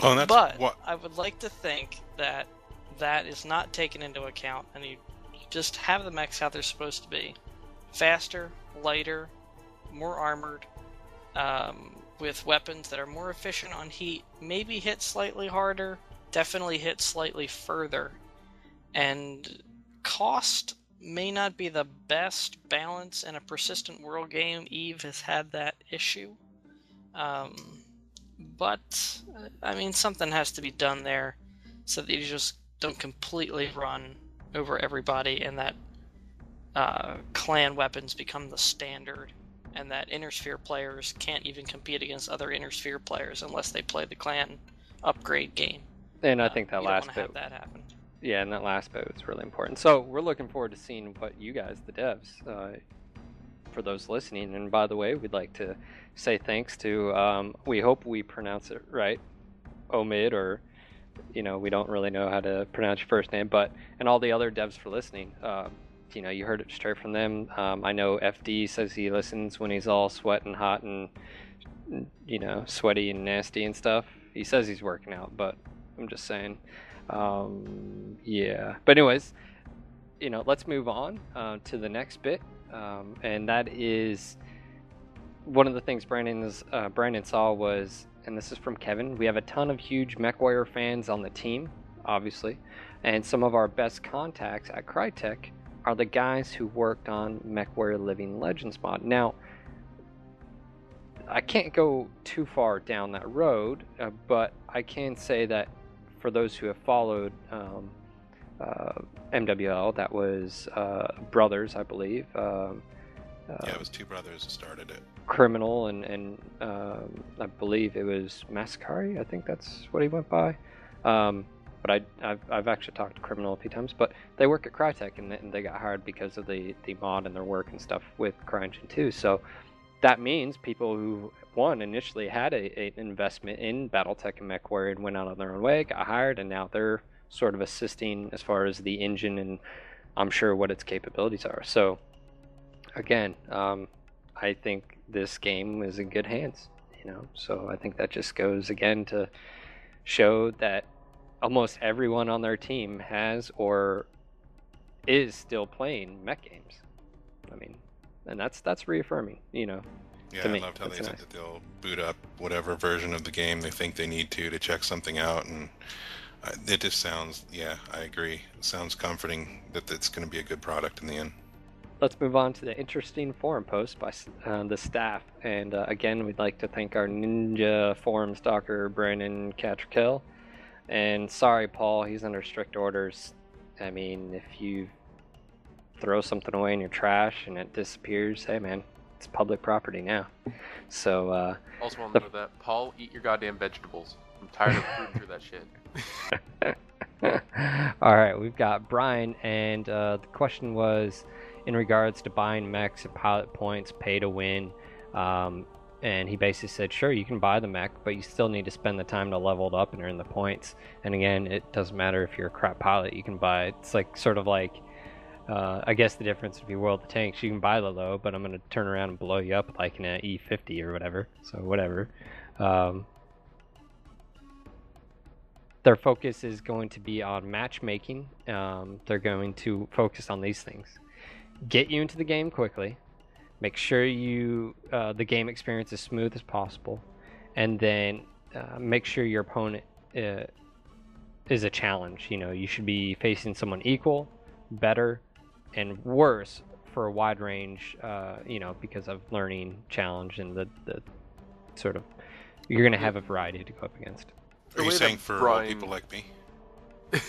That's but what. I would like to think that that is not taken into account, and you you just have the mechs how they're supposed to be: faster, lighter, more armored, um, with weapons that are more efficient on heat. Maybe hit slightly harder, definitely hit slightly further, and cost may not be the best balance in a persistent world game. Eve has had that issue. Um, but uh, I mean, something has to be done there so that you just don't completely run over everybody, and that uh, clan weapons become the standard, and that inner sphere players can't even compete against other inner sphere players unless they play the clan upgrade game. And I Uh, think that last bit, that happen. Yeah, and that last bit was really important. So we're looking forward to seeing what you guys, the devs, uh, for those listening. And by the way, we'd like to say thanks to. Um, we hope we pronounce it right, Omid, or you know, we don't really know how to pronounce your first name, but and all the other devs for listening. Um, you know, you heard it straight from them. Um, I know FD says he listens when he's all sweating hot and you know, sweaty and nasty and stuff. He says he's working out, but I'm just saying. Um, yeah. But anyways, you know, let's move on uh, to the next bit, um, and that is one of the things Brandon uh, Brandon saw was, and this is from Kevin. We have a ton of huge MechWarrior fans on the team, obviously, and some of our best contacts at Crytek are the guys who worked on MechWarrior Living Legends mod. Now, I can't go too far down that road, uh, but I can say that for those who have followed um, uh, MWL, that was uh, Brothers, I believe. Um, uh, yeah, it was two brothers who started it. Criminal, and, and um, I believe it was Mascari. I think that's what he went by. Um, but I, I've, I've actually talked to Criminal a few times. But they work at Crytek, and, they- and they got hired because of the, the mod and their work and stuff with CryEngine 2. So that means people who one initially had a, a an investment in BattleTech and MechWarrior and went out on their own way, got hired, and now they're sort of assisting as far as the engine and I'm sure what its capabilities are. So again, um, I think this game is in good hands. You know, so I think that just goes again to show that almost everyone on their team has or is still playing mech games. I mean, and that's that's reaffirming. You know, Yeah, I loved how they that's said that they'll boot up whatever version of the game they think they need to to check something out, and it just sounds. Yeah, I agree. It sounds comforting that it's going to be a good product in the end. Let's move on to the interesting forum post by uh, the staff. And uh, again, we'd like to thank our Ninja forum stalker, Brandon Catrikel. And sorry, Paul, he's under strict orders. I mean, if you throw something away in your trash and it disappears, hey man, it's public property now. So uh, Also on The- that, Paul, eat your goddamn vegetables. I'm tired of reading through that shit. All right, we've got Brian, and uh, the question was in regards to buying mechs and pilot points, pay to win. Um, and he basically said, sure, you can buy the mech, but you still need to spend the time to level it up and earn the points. And again, it doesn't matter if you're a crap pilot, you can buy it. It's like sort of like, uh, I guess the difference would be World of Tanks. You can buy the low, but I'm going to turn around and blow you up like an E50 or whatever. So, whatever. Um, their focus is going to be on matchmaking. Um, they're going to focus on these things: get you into the game quickly, make sure you uh, the game experience as smooth as possible, and then uh, make sure your opponent uh, is a challenge. You know, you should be facing someone equal, better, and worse for a wide range. Uh, you know, because of learning challenge and the the sort of you're going to have a variety to go up against. The Are you saying for Brian- people like me?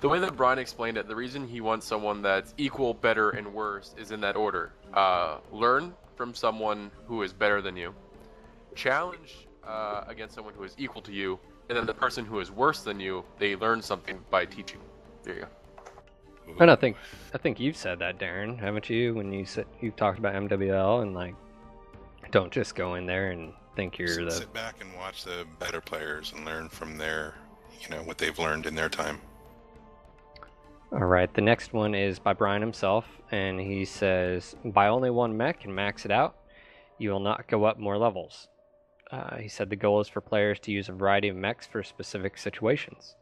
The way that Brian explained it, the reason he wants someone that's equal, better, and worse is in that order. Uh, learn from someone who is better than you. Challenge uh, against someone who is equal to you, and then the person who is worse than you, they learn something by teaching. There you go. And I think I think you've said that, Darren, haven't you? When you said you've talked about MWL and like, don't just go in there and think you're the. sit back and watch the better players and learn from their, you know, what they've learned in their time. All right, the next one is by Brian himself, and he says, "Buy only one mech and max it out. You will not go up more levels." Uh, he said the goal is for players to use a variety of mechs for specific situations.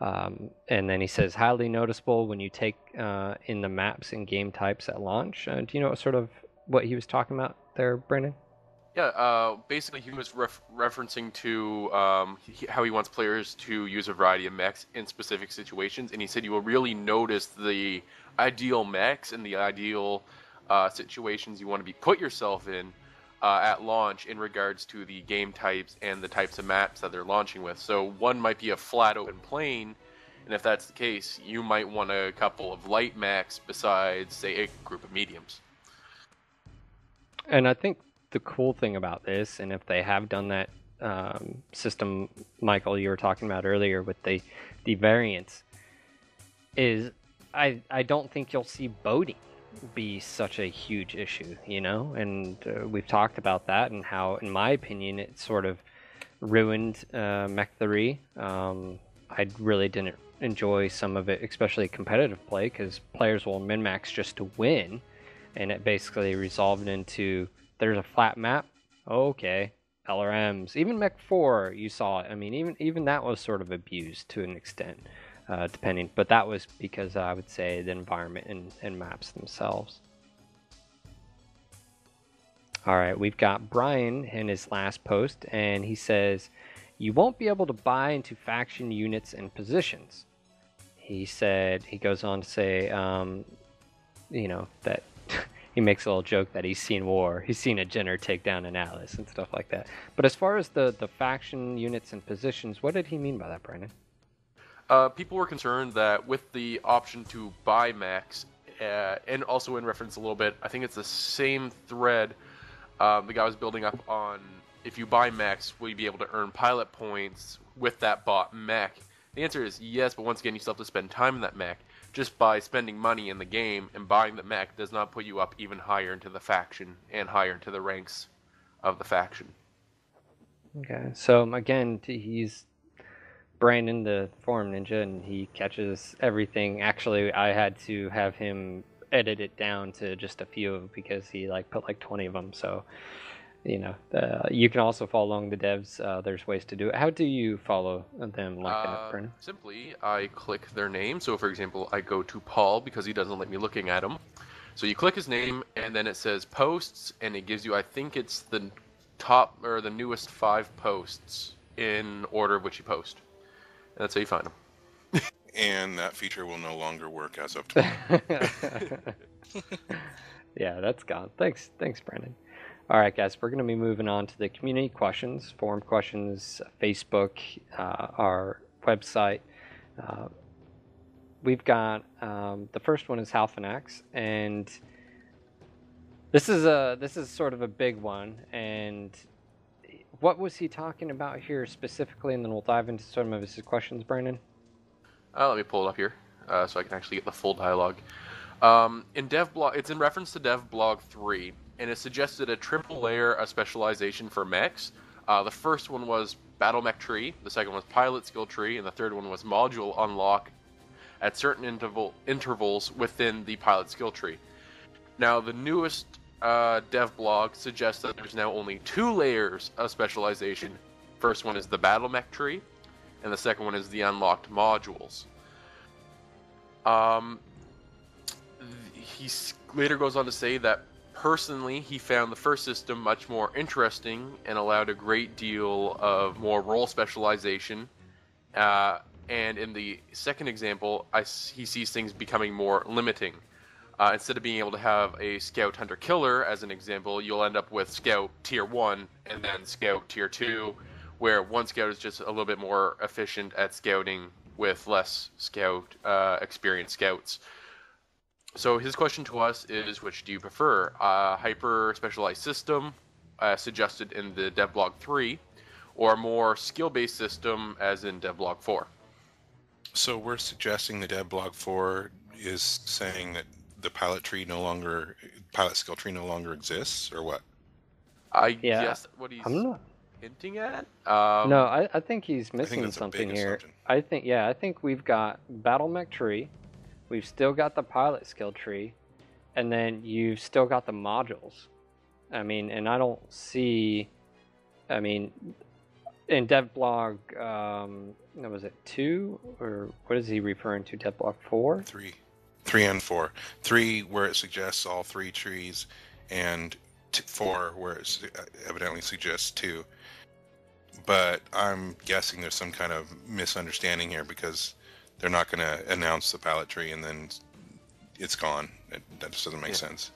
Um, and then he says, highly noticeable when you take uh, in the maps and game types at launch. Uh, do you know what sort of what he was talking about there, Brandon? Yeah, uh, basically he was ref- referencing to um, he, how he wants players to use a variety of mechs in specific situations, and he said you will really notice the ideal mechs and the ideal uh, situations you want to be put yourself in uh, at launch in regards to the game types and the types of maps that they're launching with. So one might be a flat open plane, and if that's the case, you might want a couple of light mechs besides, say, a group of mediums. And I think the cool thing about this, and if they have done that um, system, Michael, you were talking about earlier with the the variants, is I I don't think you'll see boating be such a huge issue, you know. And uh, we've talked about that and how, in my opinion, it sort of ruined uh, Mech 3. Um, I really didn't enjoy some of it, especially competitive play, because players will min max just to win and it basically resolved into there's a flat map. Okay, LRMs, even Mech 4, you saw it. I mean, even even that was sort of abused to an extent, uh, depending. But that was because I would say the environment and, and maps themselves. All right, we've got Brian in his last post, and he says, "You won't be able to buy into faction units and positions." He said he goes on to say, um, you know that he makes a little joke that he's seen war, he's seen a Jenner take down an Atlas and stuff like that. But as far as the the faction units and positions, what did he mean by that, Brandon? Uh, people were concerned that with the option to buy max, uh, and also in reference a little bit, I think it's the same thread. Um, the guy was building up on if you buy max, will you be able to earn pilot points with that bought mech? The answer is yes, but once again, you still have to spend time in that mech. Just by spending money in the game and buying the mech does not put you up even higher into the faction and higher into the ranks of the faction. Okay, so again, he's Brandon, the forum ninja, and he catches everything. Actually, I had to have him edit it down to just a few because he like put like 20 of them. So, you know, uh, you can also follow along the devs. Uh, there's ways to do it. How do you follow them like that, Uh, Brandon? simply, I click their name. So, for example, I go to Paul because he doesn't let me looking at him. So you click his name, and then it says posts, and it gives you, I think it's the top or the newest five posts in order of which you post. And that's how you find them. And that feature will no longer work as of tomorrow. yeah, that's gone. Thanks, thanks, Brandon. All right, guys, we're going to be moving on to the community questions, forum questions, Facebook, uh, our website. Uh, we've got um, the first one is Halfanax, and this is a this is sort of a big one. And what was he talking about here specifically? And then we'll dive into some of his questions, Brandon. Uh, let me pull it up here uh, so I can actually get the full dialogue. Um, in DevBlog, it's in reference to DevBlog 3, and it suggested a triple layer of specialization for mechs. Uh, the first one was Battle Mech Tree, the second was Pilot Skill Tree, and the third one was Module Unlock at certain interval, intervals within the Pilot Skill Tree. Now, the newest uh, DevBlog suggests that there's now only two layers of specialization. First one is the Battle Mech Tree, and the second one is the unlocked modules. Um, he later goes on to say that personally he found the first system much more interesting and allowed a great deal of more role specialization. Uh, and in the second example, I, he sees things becoming more limiting. Uh, instead of being able to have a scout hunter killer as an example, you'll end up with scout tier one and then scout tier two, where one scout is just a little bit more efficient at scouting with less scout uh, experienced scouts. So his question to us is, which do you prefer? A hyper specialized system, uh, suggested in the DevBlog 3, or a more skill-based system, as in DevBlog 4? So we're suggesting the DevBlog 4 is saying that the pilot tree no longer, pilot skill tree no longer exists, or what? I Yeah, guess what he's I'm not. hinting at. Um, no, I, I think he's I think missing something here. assumption. I think yeah, I think we've got Battle Mech tree, we've still got the pilot skill tree, and then you've still got the modules. I mean, and I don't see. I mean, in DevBlog, um, what was it two or what is he referring to? Dev DevBlog four. Three, three and four. Three where it suggests all three trees, and t- four where it su- uh, evidently suggests two. But I'm guessing there's some kind of misunderstanding here because they're not going to announce the pilot tree and then it's gone. It, that just doesn't make Yeah. sense.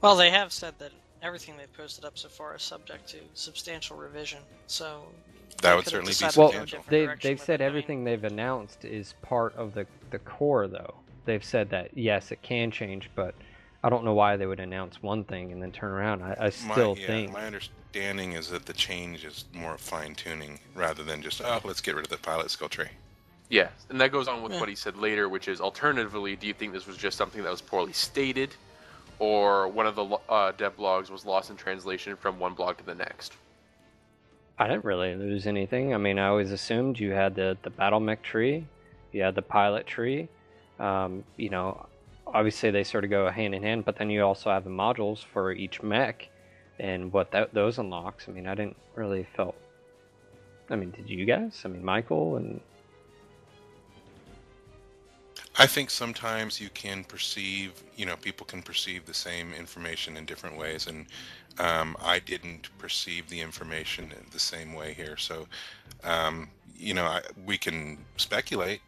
Well, they have said that everything they've posted up so far is subject to substantial revision. So That would certainly be decided to Well, go a substantial. different they've they've said it. I mean, everything they've announced is part of the the core though. They've said that yes, it can change, but I don't know why they would announce one thing and then turn around. I, I still my, yeah, think my understanding is that the change is more fine tuning rather than just oh let's get rid of the pilot skill tree. Yeah, and that goes on with Yeah. what he said later, which is alternatively, do you think this was just something that was poorly stated, or one of the uh, dev blogs was lost in translation from one blog to the next? I didn't really lose anything. I mean, I always assumed you had the the battle mech tree, you had the pilot tree. Um, you know, obviously they sort of go hand in hand, but then you also have the modules for each mech and what that, those unlocks. I mean, I didn't really felt. I mean, did you guys? I mean, Michael and I think sometimes you can perceive, you know, people can perceive the same information in different ways, and um, I didn't perceive the information in the same way here. So, um, you know, I, we can speculate.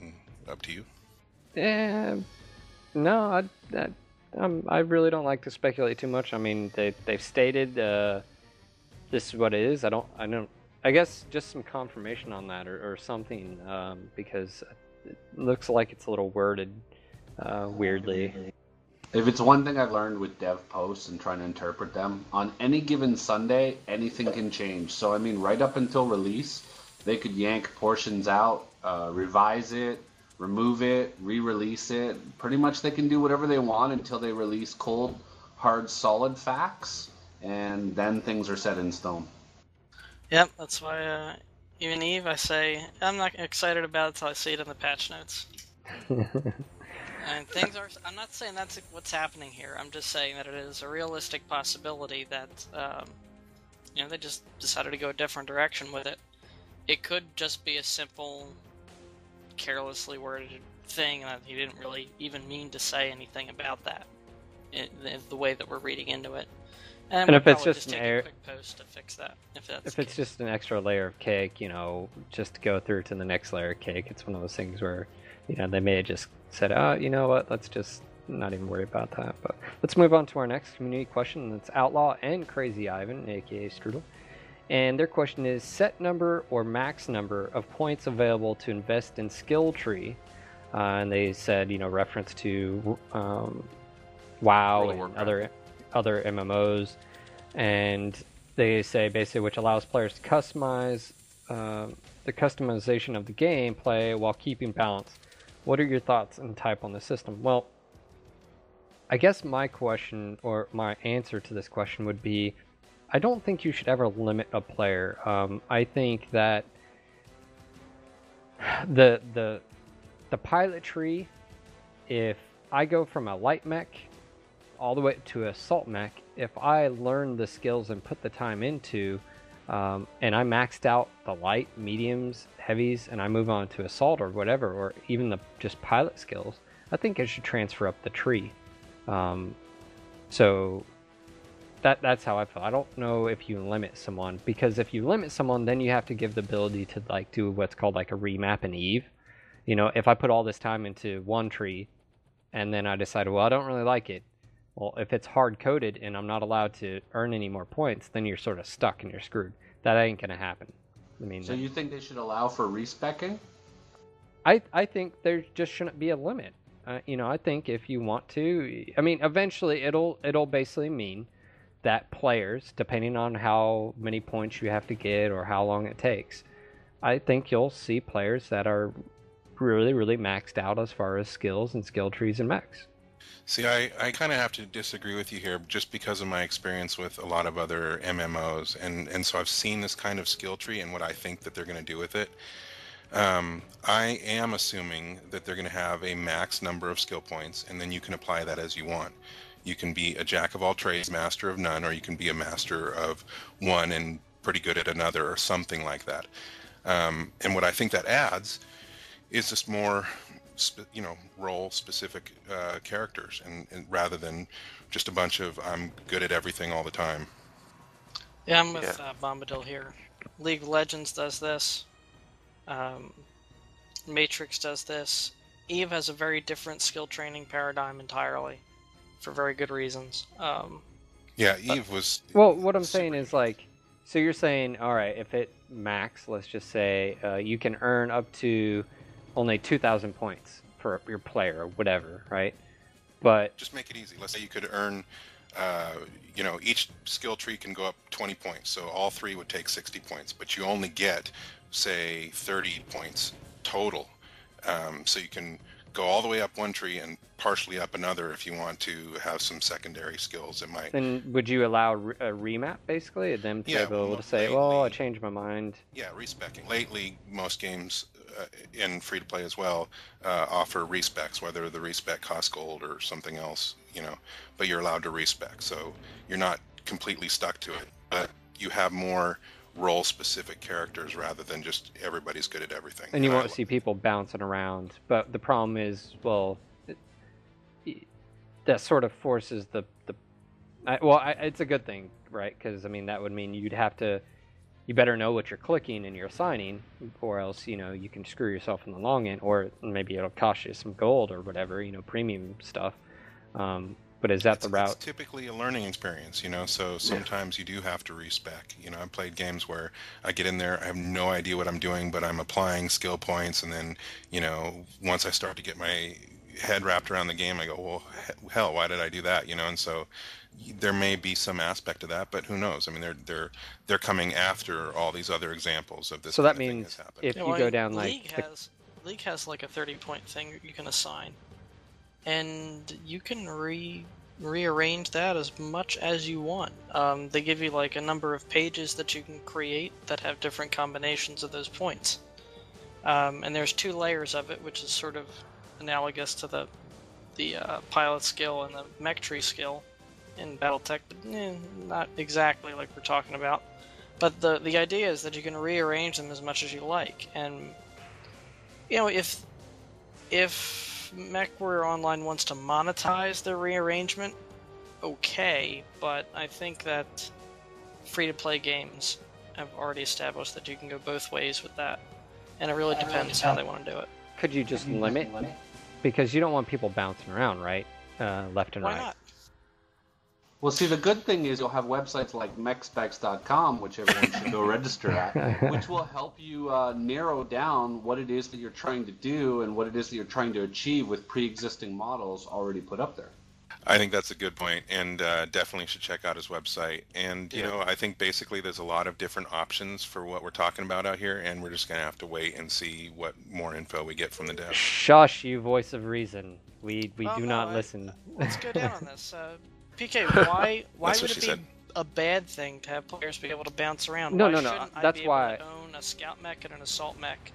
Mm, Up to you. Eh, no, I, I, I really don't like to speculate too much. I mean, they they've stated uh, this is what it is. I don't, I don't. I guess just some confirmation on that or, or something, um, because it looks like it's a little worded uh, weirdly. If it's one thing I've learned with dev posts and trying to interpret them, on any given Sunday, anything can change. So, I mean, right up until release, they could yank portions out, uh, revise it, remove it, re release it. Pretty much they can do whatever they want until they release cold, hard, solid facts, and then things are set in stone. Yep, that's why uh, even Eve, I say I'm not excited about it until I see it in the patch notes. And things are. I'm not saying that's what's happening here. I'm just saying that it is a realistic possibility that, um, you know, they just decided to go a different direction with it. It could just be a simple, carelessly worded thing that he didn't really even mean to say anything about that. In, the way that we're reading into it. And, And if it's probably just an a error- post to fix that, if that's if it's just an extra layer of cake, you know, just to go through to the next layer of cake, it's one of those things where, you know, they may have just said, oh, you know what, let's just not even worry about that. But let's move on to our next community question. That's Outlaw and Crazy Ivan, aka Strudel. And their question is set number or max number of points available to invest in skill tree. Uh, and they said, you know, reference to um, WoW and other other MMOs, and they say basically which allows players to customize uh, the customization of the gameplay while keeping balance. What are your thoughts and type on the system? Well, I guess my question or my answer to this question would be I don't think you should ever limit a player. Um, I think that the the the pilot tree, if I go from a light mech all the way to a assault mech, if I learn the skills and put the time into, um, and I maxed out the light, mediums, heavies, and I move on to assault or whatever, or even the just pilot skills, I think I should transfer up the tree. Um, so that that's how I feel. I don't know if you limit someone because if you limit someone, then you have to give the ability to like do what's called like a remap and Eve. You know, if I put all this time into one tree, and then I decide, well, I don't really like it. Well, if it's hard coded and I'm not allowed to earn any more points, then you're sort of stuck and you're screwed. That ain't gonna happen. I mean, So you think they should allow for respecking? I I think there just shouldn't be a limit. Uh, you know, I think if you want to, I mean, eventually it'll it'll basically mean that players, depending on how many points you have to get or how long it takes, I think you'll see players that are really really maxed out as far as skills and skill trees and mechs. See, I, I kind of have to disagree with you here just because of my experience with a lot of other MMOs. And, and so I've seen this kind of skill tree and what I think that they're going to do with it. Um, I am assuming that they're going to have a max number of skill points, and then you can apply that as you want. You can be a jack of all trades, master of none, or you can be a master of one and pretty good at another, or something like that. Um, and what I think that adds is just more spe- you know role specific uh, characters and, and rather than just a bunch of i'm good at everything all the time Yeah, I'm with Yeah. uh, Bombadil here. League of Legends does this. Um, Matrix does this. Eve has a very different skill training paradigm entirely, for very good reasons. Um, yeah eve was Well, what I'm saying is like, so you're saying, all right, if it max, let's just say, uh, you can earn up to only 2,000 points for your player or whatever, right? But just make it easy let's say you could earn uh, you know each skill tree can go up 20 points so all three would take 60 points but you only get say 30 points total um, so you can go all the way up one tree and partially up another if you want to have some secondary skills it might then would you allow a remap basically, and them to Yeah, be able well, to say, well, I changed my mind? Yeah, respecing. Lately, most games uh, in free to play as well uh, offer respecs, whether the respec costs gold or something else, you know. But you're allowed to respec, so you're not completely stuck to it. But you have more role-specific characters rather than just everybody's good at everything. And you won't see people bouncing around. But the problem is, well, it, it- that sort of forces the the. I, well, I, it's a good thing, right? Because I mean, that would mean you'd have to. You better know what you're clicking and you're assigning, or else you know you can screw yourself in the long end, or maybe it'll cost you some gold or whatever, you know, premium stuff. Um, but is that it's, the route? It's typically a learning experience, you know. So sometimes you do have to respec. You know, I've played games where I get in there, I have no idea what I'm doing, but I'm applying skill points, and then you know, once I start to get my head wrapped around the game, I go, well, hell, why did I do that? You know, and so there may be some aspect of that, but who knows? I mean, they're they're they're coming after all these other examples of this. So that of thing means has happened. if Yeah, you go down like League the- has League has like a thirty point thing you can assign, and you can re rearrange that as much as you want. Um, they give you like a number of pages that you can create that have different combinations of those points, um, and there's two layers of it, which is sort of analogous to the the uh, pilot skill and the mech tree skill in BattleTech, but eh, not exactly like we're talking about. But the the idea is that you can rearrange them as much as you like, and you know if if MechWarrior Online wants to monetize their rearrangement, okay. But I think that free to play games have already established that you can go both ways with that, and it really depends how they want to do it. could you just limit? Because you don't want people bouncing around, right? Uh, left and Why right. not? Well, see, the good thing is you'll have websites like mechspecs.com, which everyone should go register at, which will help you uh, narrow down what it is that you're trying to do and what it is that you're trying to achieve with pre-existing models already put up there. I think that's a good point, and uh, definitely should check out his website. And you Yeah. know, I think basically there's a lot of different options for what we're talking about out here, and we're just gonna have to wait and see what more info we get from the dev. Shush, you voice of reason. We we Oh, do no, not I- listen. Let's go down on this. Uh, PK, why why would it be said. a bad thing to have players be able to bounce around? No, why no, no, shouldn't I that's be able why- to own a scout mech and an assault mech,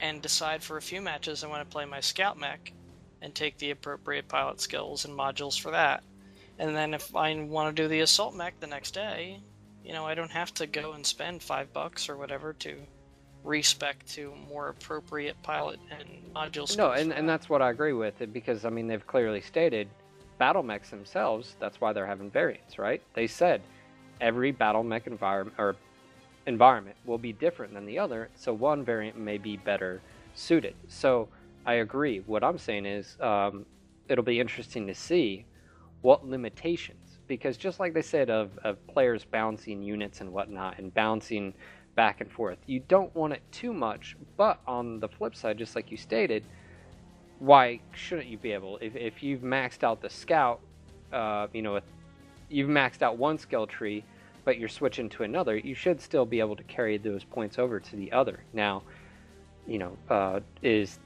and decide for a few matches I want to play my scout mech, and take the appropriate pilot skills and modules for that, and then if I want to do the assault mech the next day, you know I don't have to go and spend five bucks or whatever to respec to more appropriate pilot and module skills. No, and, and that's what I agree with it because I mean they've clearly stated battle mechs themselves. That's why they're having variants, right? They said every battle mech environment or environment will be different than the other, so one variant may be better suited. So I agree. What I'm saying is um, it'll be interesting to see what limitations, because just like they said of, of players bouncing units and whatnot and bouncing back and forth, you don't want it too much. But on the flip side, just like you stated, why shouldn't you be able? If, if you've maxed out the scout, uh, you know, if you've maxed out one skill tree, but you're switching to another, you should still be able to carry those points over to the other. Now, you know, uh, is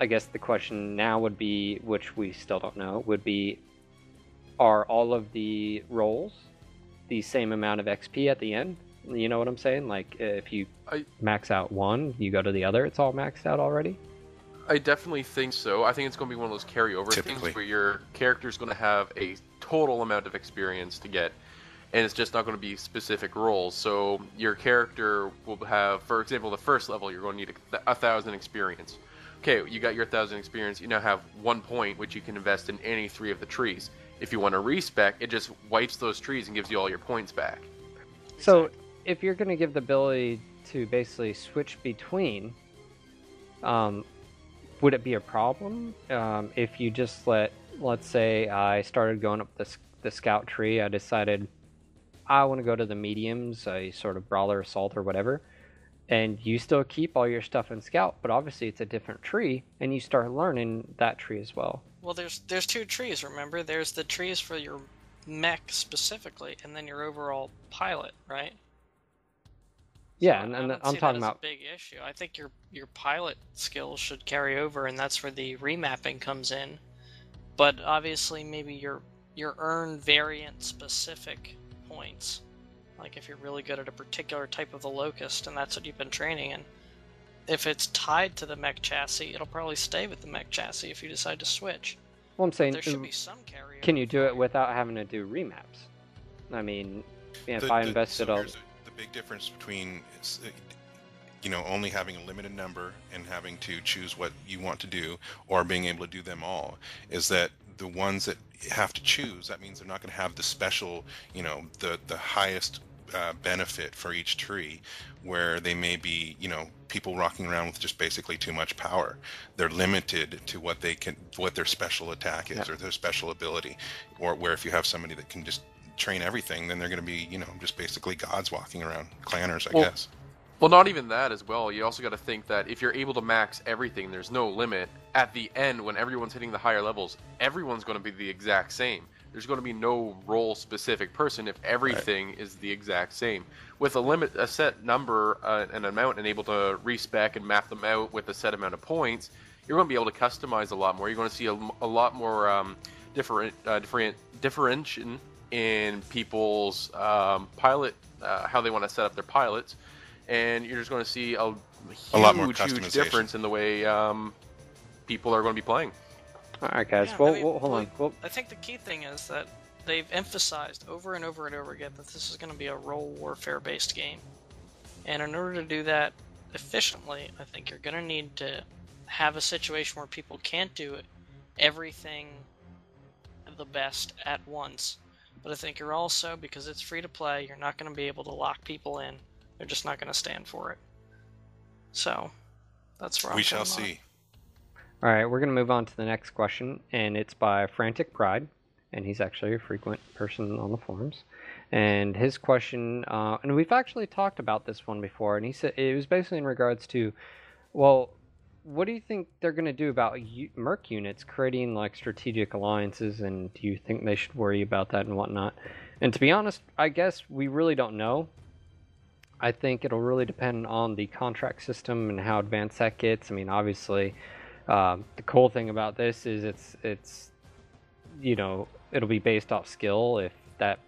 I guess the question now would be, which we still don't know, would be, are all of the roles the same amount of XP at the end? You know what I'm saying? Like if you I- max out one, you go to the other, it's all maxed out already. I definitely think so. I think it's going to be one of those carryover Typically. things where your character is going to have a total amount of experience to get, and it's just not going to be specific roles. So your character will have, for example, the first level, you're going to need a, a thousand experience. Okay, you got your thousand experience. You now have one point, which you can invest in any three of the trees. If you want to respec, it just wipes those trees and gives you all your points back. So if you're going to give the ability to basically switch between, um, would it be a problem um, if you just let, let's say, I started going up the the scout tree, I decided I want to go to the mediums, a sort of brawler assault or whatever, and you still keep all your stuff in scout, but obviously it's a different tree, and you start learning that tree as well. Well, there's there's two trees. Remember, there's the trees for your mech specifically, and then your overall pilot, right? Yeah, So and, I and don't I'm see talking that as about a big issue. I think your your pilot skills should carry over, and that's where the remapping comes in. But obviously, maybe your your earn variant specific points, like if you're really good at a particular type of the locust, and that's what you've been training in. If it's tied to the mech chassis, it'll probably stay with the mech chassis if you decide to switch. well, I'm saying There should be some carryover. Can you do it without having to do remaps? I mean, if The- I the- invested so a here's the, the big difference between uh, you know only having a limited number and having to choose what you want to do or being able to do them all is that the ones that have to choose that means they're not going to have the special you know the the highest uh, benefit for each tree where they may be you know people rocking around with just basically too much power they're limited to what they can what their special attack is Yeah. or their special ability or where if you have somebody that can just train everything then they're going to be you know just basically gods walking around clanners i Well, guess Well, not even that as well. You also got to think that if you're able to max everything, there's no limit. At the end, when everyone's hitting the higher levels, everyone's going to be the exact same. There's going to be no role specific person if everything is the exact same. With a limit, a set number, uh, an amount, and able to respec and map them out with a set amount of points, you're going to be able to customize a lot more. You're going to see a, a lot more um, different, uh, different differentiation in people's um, pilot, uh, how they want to set up their pilots, and you're just going to see a huge, A lot more huge difference in the way um, people are going to be playing. All right, guys. Yeah, well, I mean, well, hold on. well, Well, I think the key thing is that they've emphasized over and over and over again that this is going to be a role warfare based game. And in order to do that efficiently, I think you're going to need to have a situation where people can't do everything the best at once. But I think you're also, because it's free to play, you're not going to be able to lock people in. They're just not going to stand for it. So, that's where we I'm shall on. see all right, we're gonna move on to the next question, and it's by Frantic Pride. and he's actually a frequent person on the forums. And his question, uh, and we've actually talked about this one before, and he said it was basically in regards to, well, what do you think they're going to do about u- Merc units creating like strategic alliances, and do you think they should worry about that and whatnot? And to be honest, I guess we really don't know. I think it'll really depend on the contract system and how advanced that gets. I mean, obviously, um, the cool thing about this is it's it's you know it'll be based off skill. If that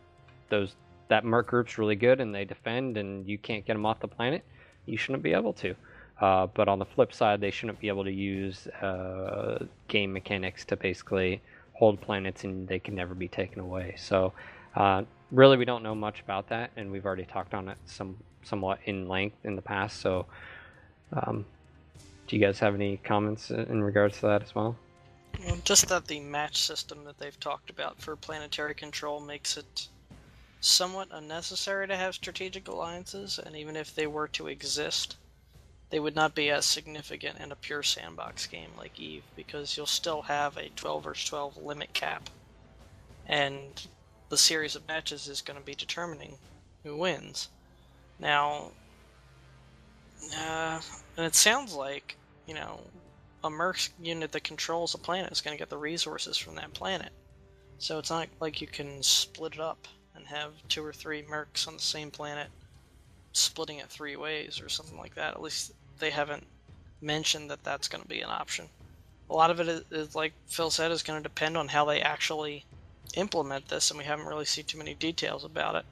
those that merc group's really good and they defend and you can't get them off the planet, you shouldn't be able to. Uh, but on the flip side, they shouldn't be able to use uh, game mechanics to basically hold planets and they can never be taken away. So, uh, really, we don't know much about that, and we've already talked on it some somewhat in length in the past. So, um, do you guys have any comments in regards to that as well? well? Just that the match system that they've talked about for planetary control makes it somewhat unnecessary to have strategic alliances, and even if they were to exist, they would not be as significant in a pure sandbox game like Eve because you'll still have a 12 versus 12 limit cap. And the series of matches is going to be determining who wins. Now, uh, and it sounds like, you know, a Merc unit that controls a planet is going to get the resources from that planet. So it's not like you can split it up and have two or three Mercs on the same planet splitting it three ways or something like that. At least they haven't mentioned that that's going to be an option. A lot of it is, is like Phil said, is going to depend on how they actually implement this, and we haven't really seen too many details about it.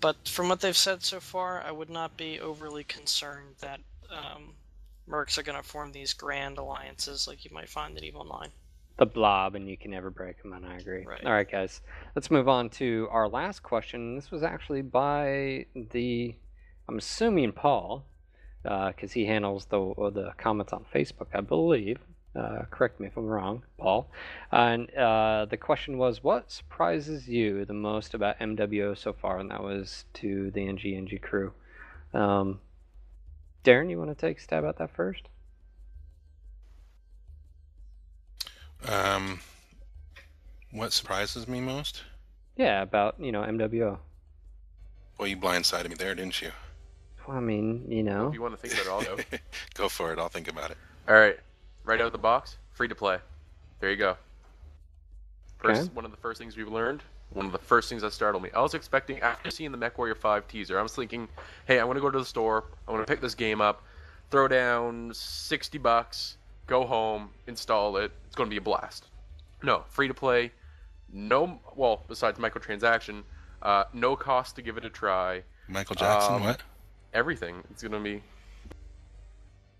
But from what they've said so far, I would not be overly concerned that um, Mercs are going to form these grand alliances like you might find in EVE Online. The blob, and you can never break them, and I agree. Right. All right, guys, let's move on to our last question. This was actually by the, I'm assuming Paul, because uh, he handles the the comments on Facebook, I believe. Uh, correct me if I'm wrong, Paul. And uh, the question was, what surprises you the most about MWO so far? And that was to the NGNG crew. Um, Darren, you want to take a stab at that first? Um, what surprises me most? Yeah, about you know MWO. Well, you blindsided me there, didn't you? Well, I mean, you know. If you want to think about it, I'll go. Go for it. I'll think about it. All right, right out of the box, free to play. There you go. First, Okay. one of the first things we've learned. One of the first things that startled me. I was expecting after seeing the MechWarrior 5 teaser, I was thinking, hey, I want to go to the store. I want to pick this game up, throw down 60 bucks, go home, install it. It's going to be a blast. No, free to play. No, well, besides microtransaction, uh, no cost to give it a try. Michael Jackson, Um, what? Everything. It's going to be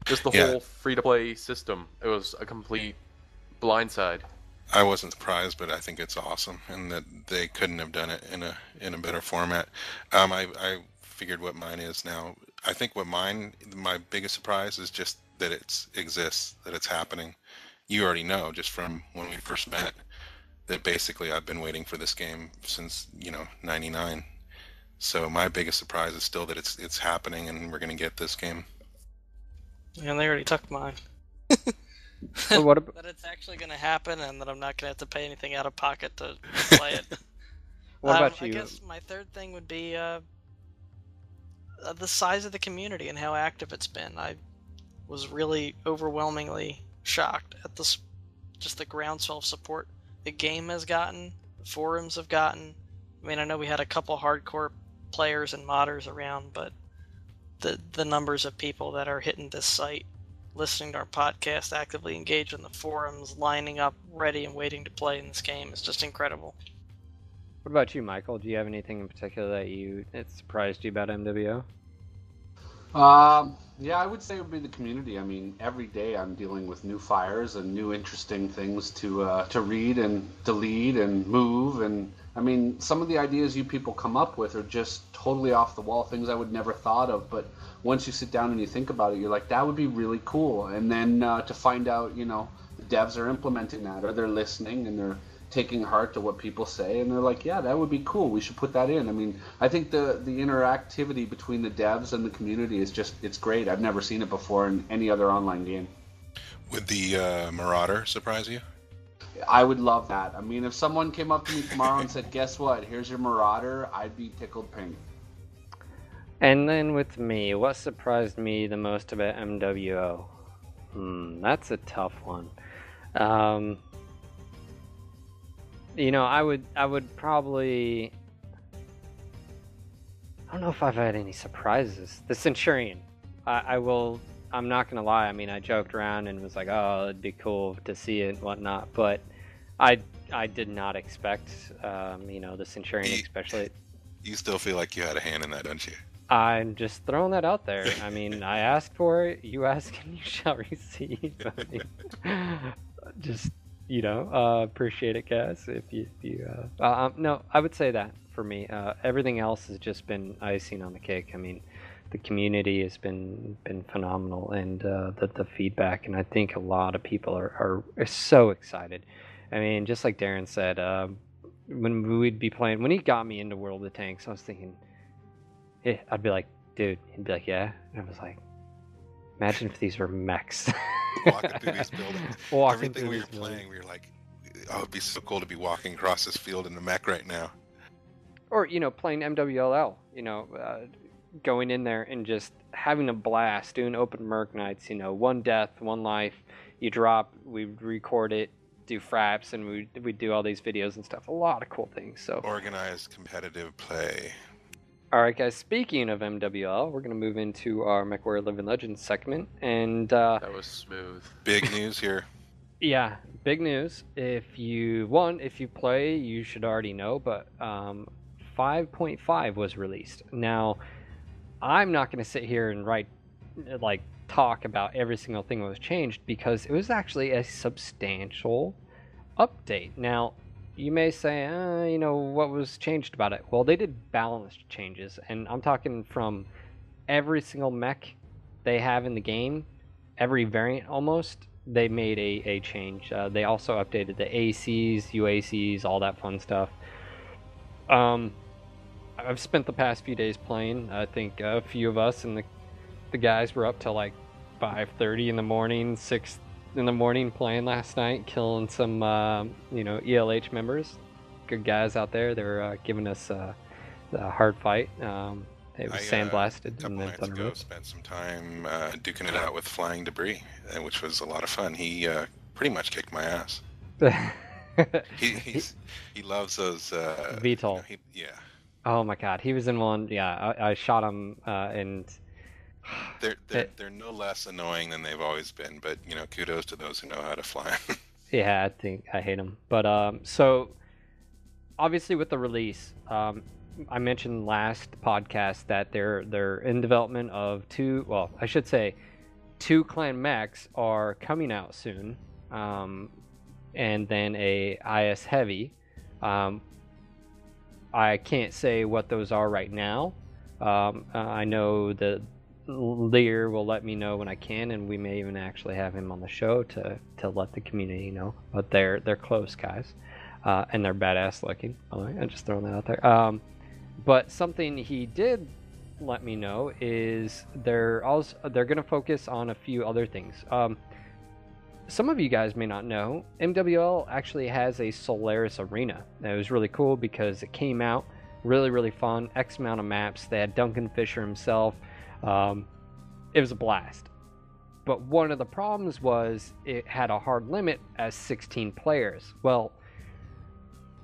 just the Yeah. whole free to play system. It was a complete blindside. I wasn't surprised, but I think it's awesome, and that they couldn't have done it in a in a better format. Um, I I figured what mine is now. I think what mine, my biggest surprise is just that it exists, that it's happening. You already know just from when we first met that basically I've been waiting for this game since you know '99. So my biggest surprise is still that it's it's happening, and we're gonna get this game. And they already took mine. So what about, that it's actually going to happen and that I'm not going to have to pay anything out of pocket to play it. what Um, about I you? guess my third thing would be uh, uh, the size of the community and how active it's been. I was really overwhelmingly shocked at this, just the groundswell of support the game has gotten, the forums have gotten. I mean, I know we had a couple hardcore players and modders around, but the the numbers of people that are hitting this site, listening to our podcast, actively engaged in the forums, lining up, ready and waiting to play in this game is just incredible. What about you, Michael? Do you have anything in particular that you it surprised you about MWO? Um, yeah, I would say it would be the community. I mean, every day I'm dealing with new fires and new interesting things to uh, to read and delete and move. And I mean, some of the ideas you people come up with are just totally off the wall, things I would never thought of. But once you sit down and you think about it, you're like, that would be really cool. And then uh, to find out, you know, the devs are implementing that or they're listening and they're taking heart to what people say and they're like yeah that would be cool we should put that in i mean i think the the interactivity between the devs and the community is just it's great i've never seen it before in any other online game Would the uh, Marauder surprise you? I would love that. I mean, if someone came up to me tomorrow and said, "Guess what? Here's your Marauder," I'd be tickled pink. And then with me, what surprised me the most about MWO? Hmm, that's a tough one. Um, you know, I would I would probably I don't know if I've had any surprises. The Centurion. I, I will I'm not gonna lie, I mean I joked around and was like, oh it'd be cool to see it and whatnot, but I I did not expect um, you know, the Centurion especially You still feel like you had a hand in that, don't you? I'm just throwing that out there. I mean, I asked for it, you ask and you shall receive. I mean, just you know, uh, appreciate it, guys. If you, if you uh, uh, um, no, I would say that for me. Uh, everything else has just been icing on the cake. I mean, the community has been been phenomenal, and uh, the the feedback, and I think a lot of people are are, are so excited. I mean, just like Darren said, uh, when we'd be playing, when he got me into World of Tanks, I was thinking, yeah, I'd be like, dude, he'd be like, yeah, and I was like, imagine if these were mechs. walking through these buildings. Walking Everything through we were playing, we were like, "Oh, it'd be so cool to be walking across this field in a mech right now." or you know playing MWLL, you know, uh, going in there and just having a blast, doing open merc nights. You know, one death, one life. You drop, we record it, do fraps, and we we do all these videos and stuff. A lot of cool things. So, Organized competitive play. all right, guys. Speaking of MWL, we're gonna move into our MechWarrior Living Legends segment, and uh, That was smooth. Big news here. Yeah, big news. If you one, if you play, you should already know, but um, 5.5 was released. Now, I'm not going to sit here and write like talk about every single thing that was changed because it was actually a substantial update. Now, you may say, uh, you know, what was changed about it? Well, they did balance changes, and I'm talking from every single mech they have in the game, every variant almost, they made a, a change. Uh, they also updated the ACs, UACs, all that fun stuff. Um, I've spent the past few days playing. I think a few of us and the the guys were up till like 5:30 in the morning, six in the morning playing last night, killing some uh, you know ELH members. Good guys out there. They're uh, giving us uh, a hard fight. Um, it was I, uh, sandblasted A and couple then nights ago, spent some time uh, duking it out with flying debris, which was a lot of fun. He uh, pretty much kicked my ass. He he's, he loves those. Uh, you VTOL. know, he, yeah, Oh my god, he was in one. Yeah, I, I shot him, uh, and they're they're, It- they're no less annoying than they've always been. But you know, kudos to those who know how to fly. yeah, I think I hate them, But um, so obviously with the release, um, I mentioned last podcast that they're they're in development of two. Well, I should say, two clan mechs are coming out soon, um, and then a IS heavy. Um, I can't say what those are right now. Um, I know that Lear will let me know when I can, and we may even actually have him on the show to, to let the community know. But they're they're close guys, uh, and they're badass looking. I'm just throwing that out there. Um, but something he did let me know is they're also they're going to focus on a few other things. Um, some of you guys may not know, MWL actually has a Solaris arena. That was really cool because it came out really, really fun. X amount of maps. They had Duncan Fisher himself. Um, it was a blast. But one of the problems was it had a hard limit as 16 players. Well,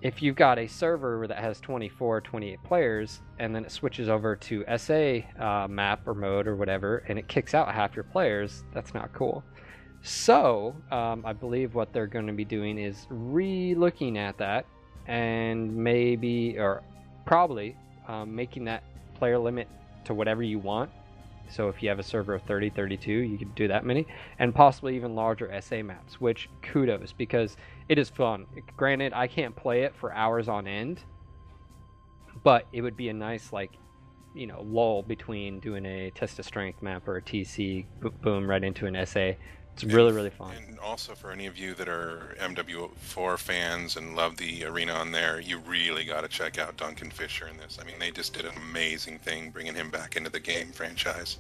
if you've got a server that has 24, 28 players, and then it switches over to SA uh, map or mode or whatever, and it kicks out half your players, that's not cool. So, um, I believe what they're going to be doing is re looking at that and maybe, or probably, um, making that player limit to whatever you want. So, if you have a server of 30, 32, you can do that many, and possibly even larger SA maps, which kudos because it is fun. Granted, I can't play it for hours on end, but it would be a nice, like, you know, lull between doing a test of strength map or a TC, boom, right into an SA. It's really, really fun. And also for any of you that are MW4 fans and love the arena on there, you really got to check out Duncan Fisher in this. I mean, they just did an amazing thing bringing him back into the game franchise.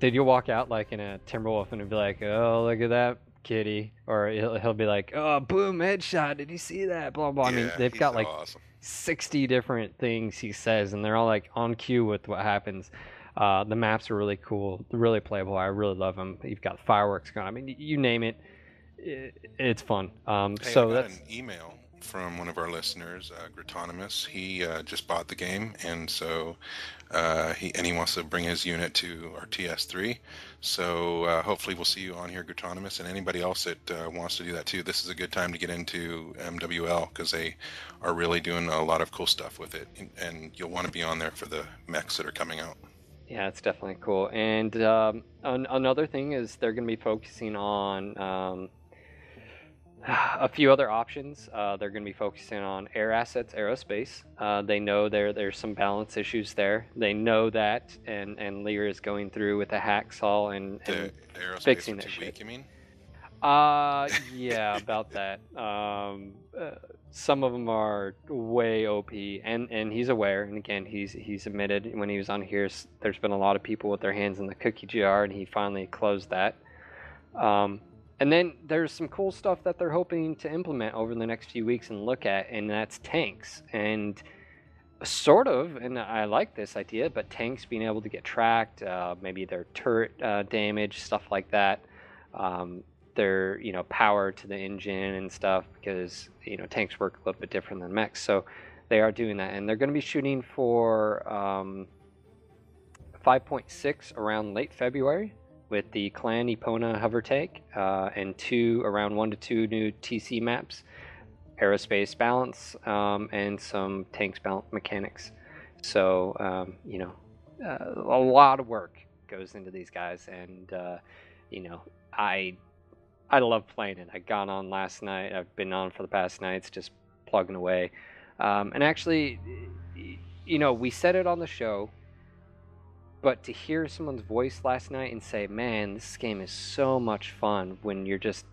Did you walk out like in a Timberwolf and be like, oh, look at that kitty, or he'll, he'll be like, "Oh, boom, headshot! Did you see that?" Blah blah. I mean, they've got so like awesome. 60 different things he says, and they're all like on cue with what happens. Uh, the maps are really cool, really playable. I really love them. You've got fireworks going. I mean, you name it, i it's fun. Um, Hey, so I got that's an email from one of our listeners, uh. He uh, just bought the game, and so uh, he and he wants to bring his unit to our TS3. So uh, hopefully we'll see you on here, Gritonimus, and anybody else that uh, wants to do that too. This is a good time to get into MWL because they are really doing a lot of cool stuff with it, and, and you'll want to be on there for the mechs that are coming out. Yeah, it's definitely cool. And um, an- another thing is they're going to be focusing on um, a few other options. Uh, they're going to be focusing on air assets, aerospace. Uh, they know there there's some balance issues there. They know that, and and Lear is going through with a hacksaw and, and the aerospace fixing are that too shit. weak, you mean? Uh, yeah, about that. Um, uh, some of them are way OP, and and he's aware. And again, he's he's admitted when he was on here, there's been a lot of people with their hands in the cookie jar, and he finally closed that. Um, and then there's some cool stuff that they're hoping to implement over the next few weeks and look at, and that's tanks and sort of. And I like this idea, but tanks being able to get tracked, uh, maybe their turret uh, damage, stuff like that. Um, their you know power to the engine and stuff because you know tanks work a little bit different than mechs. So they are doing that. And they're going to be shooting for um, 5.6 around late february with the clan epona hover tank uh, and two around one to two new tc maps aerospace balance um, and some tanks balance mechanics. So um, you know uh, a lot of work goes into these guys. And uh, you know i I love playing it. I got on last night. I've been on for the past nights, just plugging away. Um, and actually, you know, we said it on the show, but to hear someone's voice last night and say, "Man, this game is so much fun," when you're just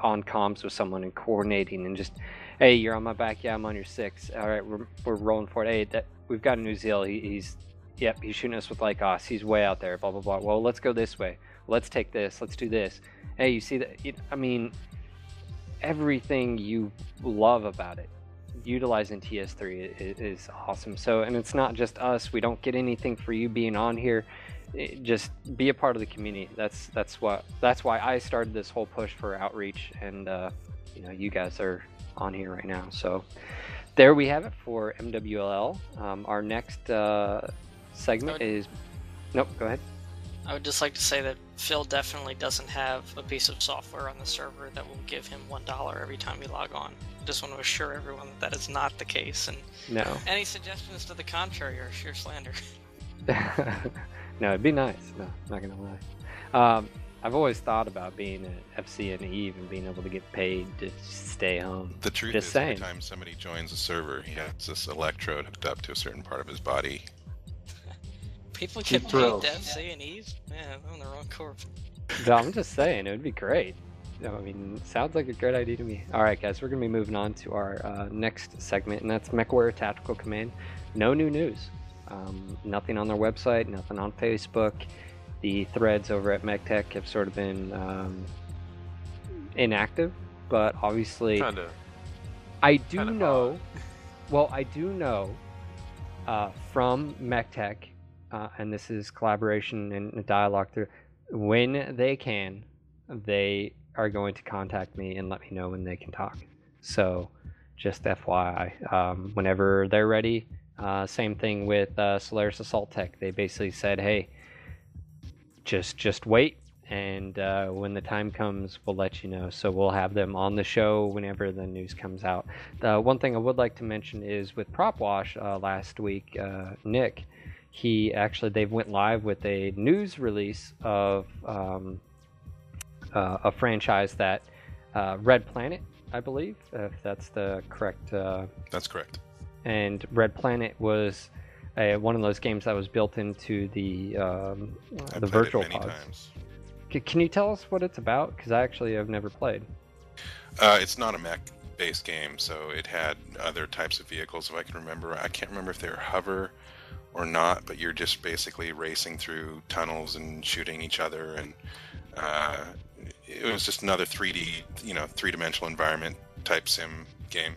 on comms with someone and coordinating and just, "Hey, you're on my back. Yeah, I'm on your six. All right, we're we're rolling for it. Hey, that we've got a New Zeal. He, he's, yep, he's shooting us with like us. He's way out there. Blah blah blah. Well, let's go this way. Let's take this. Let's do this." hey, you see that? It, I mean, everything you love about it, utilizing TS3 is, awesome. So, and it's not just us. We don't get anything for you being on here. It- just be a part of the community. That's that's what that's why I started this whole push for outreach, and uh, you know, you guys are on here right now. So, there we have it for MWLL. Um, our next uh, segment would- is. Nope. Go ahead. I would just like to say that Phil definitely doesn't have a piece of software on the server that will give him one dollar every time we log on. I Just want to assure everyone that that is not the case, and No. any suggestions to the contrary are sheer slander. no, it'd be nice. No, not gonna lie. Um, I've always thought about being at FC and Eve and being able to get paid to stay home. The truth Just is, saying. every time somebody joins a server, he has this electrode hooked up to a certain part of his body. People Keep get paid thrilled. to FC and Eve? Man, I'm in the wrong corp. No, I'm just saying it would be great. No, I mean, sounds like a great idea to me. All right, guys, we're gonna be moving on to our uh, next segment, and that's MechWarrior Tactical Command. No new news. Um, nothing on their website. Nothing on Facebook. The threads over at MekTek have sort of been um, inactive, but obviously. Kind of. I do Kinda know. Well, I do know uh, from MekTek, uh, and this is collaboration and dialogue through. When they can, they are going to contact me and let me know when they can talk. So, just FYI, um, whenever they're ready. Uh, same thing with uh, Solaris Assault Tech. They basically said, "Hey, just just wait, and uh, when the time comes, we'll let you know." So we'll have them on the show whenever the news comes out. The one thing I would like to mention is with Prop Wash uh, last week, uh, Nick, he actually they went live with a news release of um, uh, a franchise that uh, Red Planet, I believe, if that's the correct. Uh, That's correct. and Red Planet was. Uh, one of those games that was built into the um, the virtual pods. times. C- can you tell us what it's about? Because I actually have never played. Uh, it's not a mech-based game, so it had other types of vehicles. If I can remember, I can't remember if they were hover or not, but you're just basically racing through tunnels and shooting each other, and uh, it was just another 3D, you know, three dimensional environment type sim game.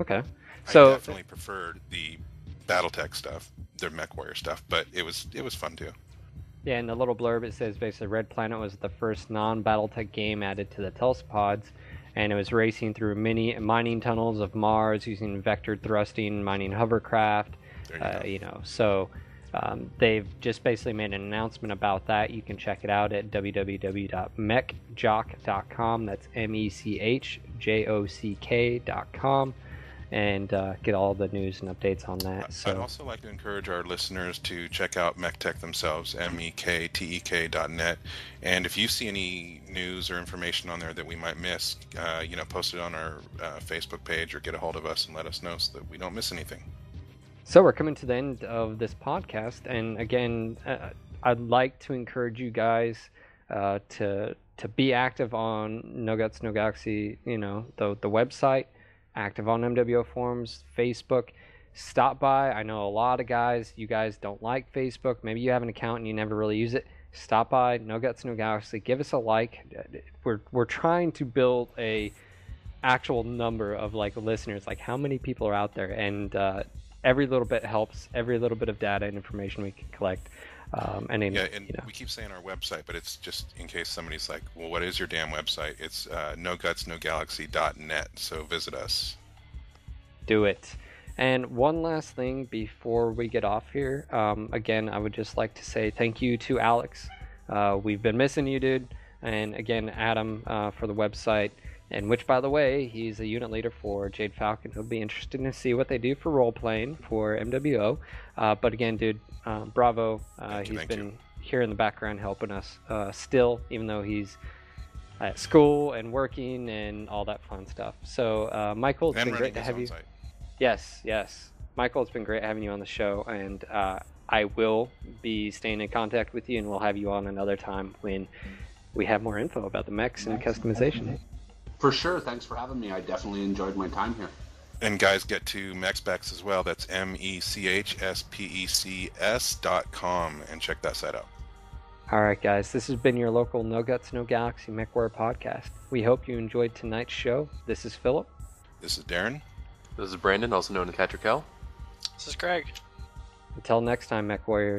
Okay. So I definitely preferred the BattleTech stuff, the MechWarrior stuff, but it was it was fun too. Yeah, in the little blurb it says basically Red Planet was the first non-BattleTech game added to the Tesla pods, and it was racing through mini mining tunnels of Mars using vector thrusting, mining hovercraft. Uh, you know, so um, they've just basically made an announcement about that. You can check it out at www.mechjock.com. That's M-E-C-H-J-O-C-K.com, and uh, get all the news and updates on that. So. I'd also like to encourage our listeners to check out MekTek themselves, E M-E-K-T-E-K dot net. And if you see any news or information on there that we might miss, uh, you know, post it on our uh, Facebook page or get a hold of us and let us know so that we don't miss anything. So we're coming to the end of this podcast, and again, uh, I'd like to encourage you guys uh, to to be active on No Guts No Galaxy. You know the the website, active on MWO forums, Facebook. Stop by. I know a lot of guys. You guys don't like Facebook. Maybe you have an account and you never really use it. Stop by No Guts No Galaxy. Give us a like. We're we're trying to build a actual number of like listeners. Like how many people are out there and. Uh, every little bit helps. Every little bit of data and information we can collect. Um, and then, Yeah, and you know, we keep saying our website, but it's just in case somebody's like, well, what is your damn website? It's uh, no guts, no galaxy.net. So visit us. do it. And one last thing before we get off here. Um, again, I would just like to say thank you to Alex. Uh, we've been missing you, dude. And again, Adam uh, for the website. And which, by the way, he's a unit leader for Jade Falcon. It'll be interesting to see what they do for role playing for MWO. Uh, but again, dude, uh, bravo. Uh, Thank you, he's thank been you. here in the background helping us uh, still, even though he's at school and working and all that fun stuff. So, uh, Michael, it's and been great to have you. site. Yes, yes. Michael, it's been great having you on the show, and uh, I will be staying in contact with you, and we'll have you on another time when we have more info about the mechs and customization. For sure. Thanks for having me. I definitely enjoyed my time here. And guys, get to MechSpecs as well. That's M E C H S P E C S dot com and check that site out. All right, guys, this has been your local No Guts, No Galaxy MechWare podcast. We hope you enjoyed tonight's show. This is Philip. This is Darren. This is Brandon, also known as Patrick Hell. This is Craig. Until next time, Mech Warriors.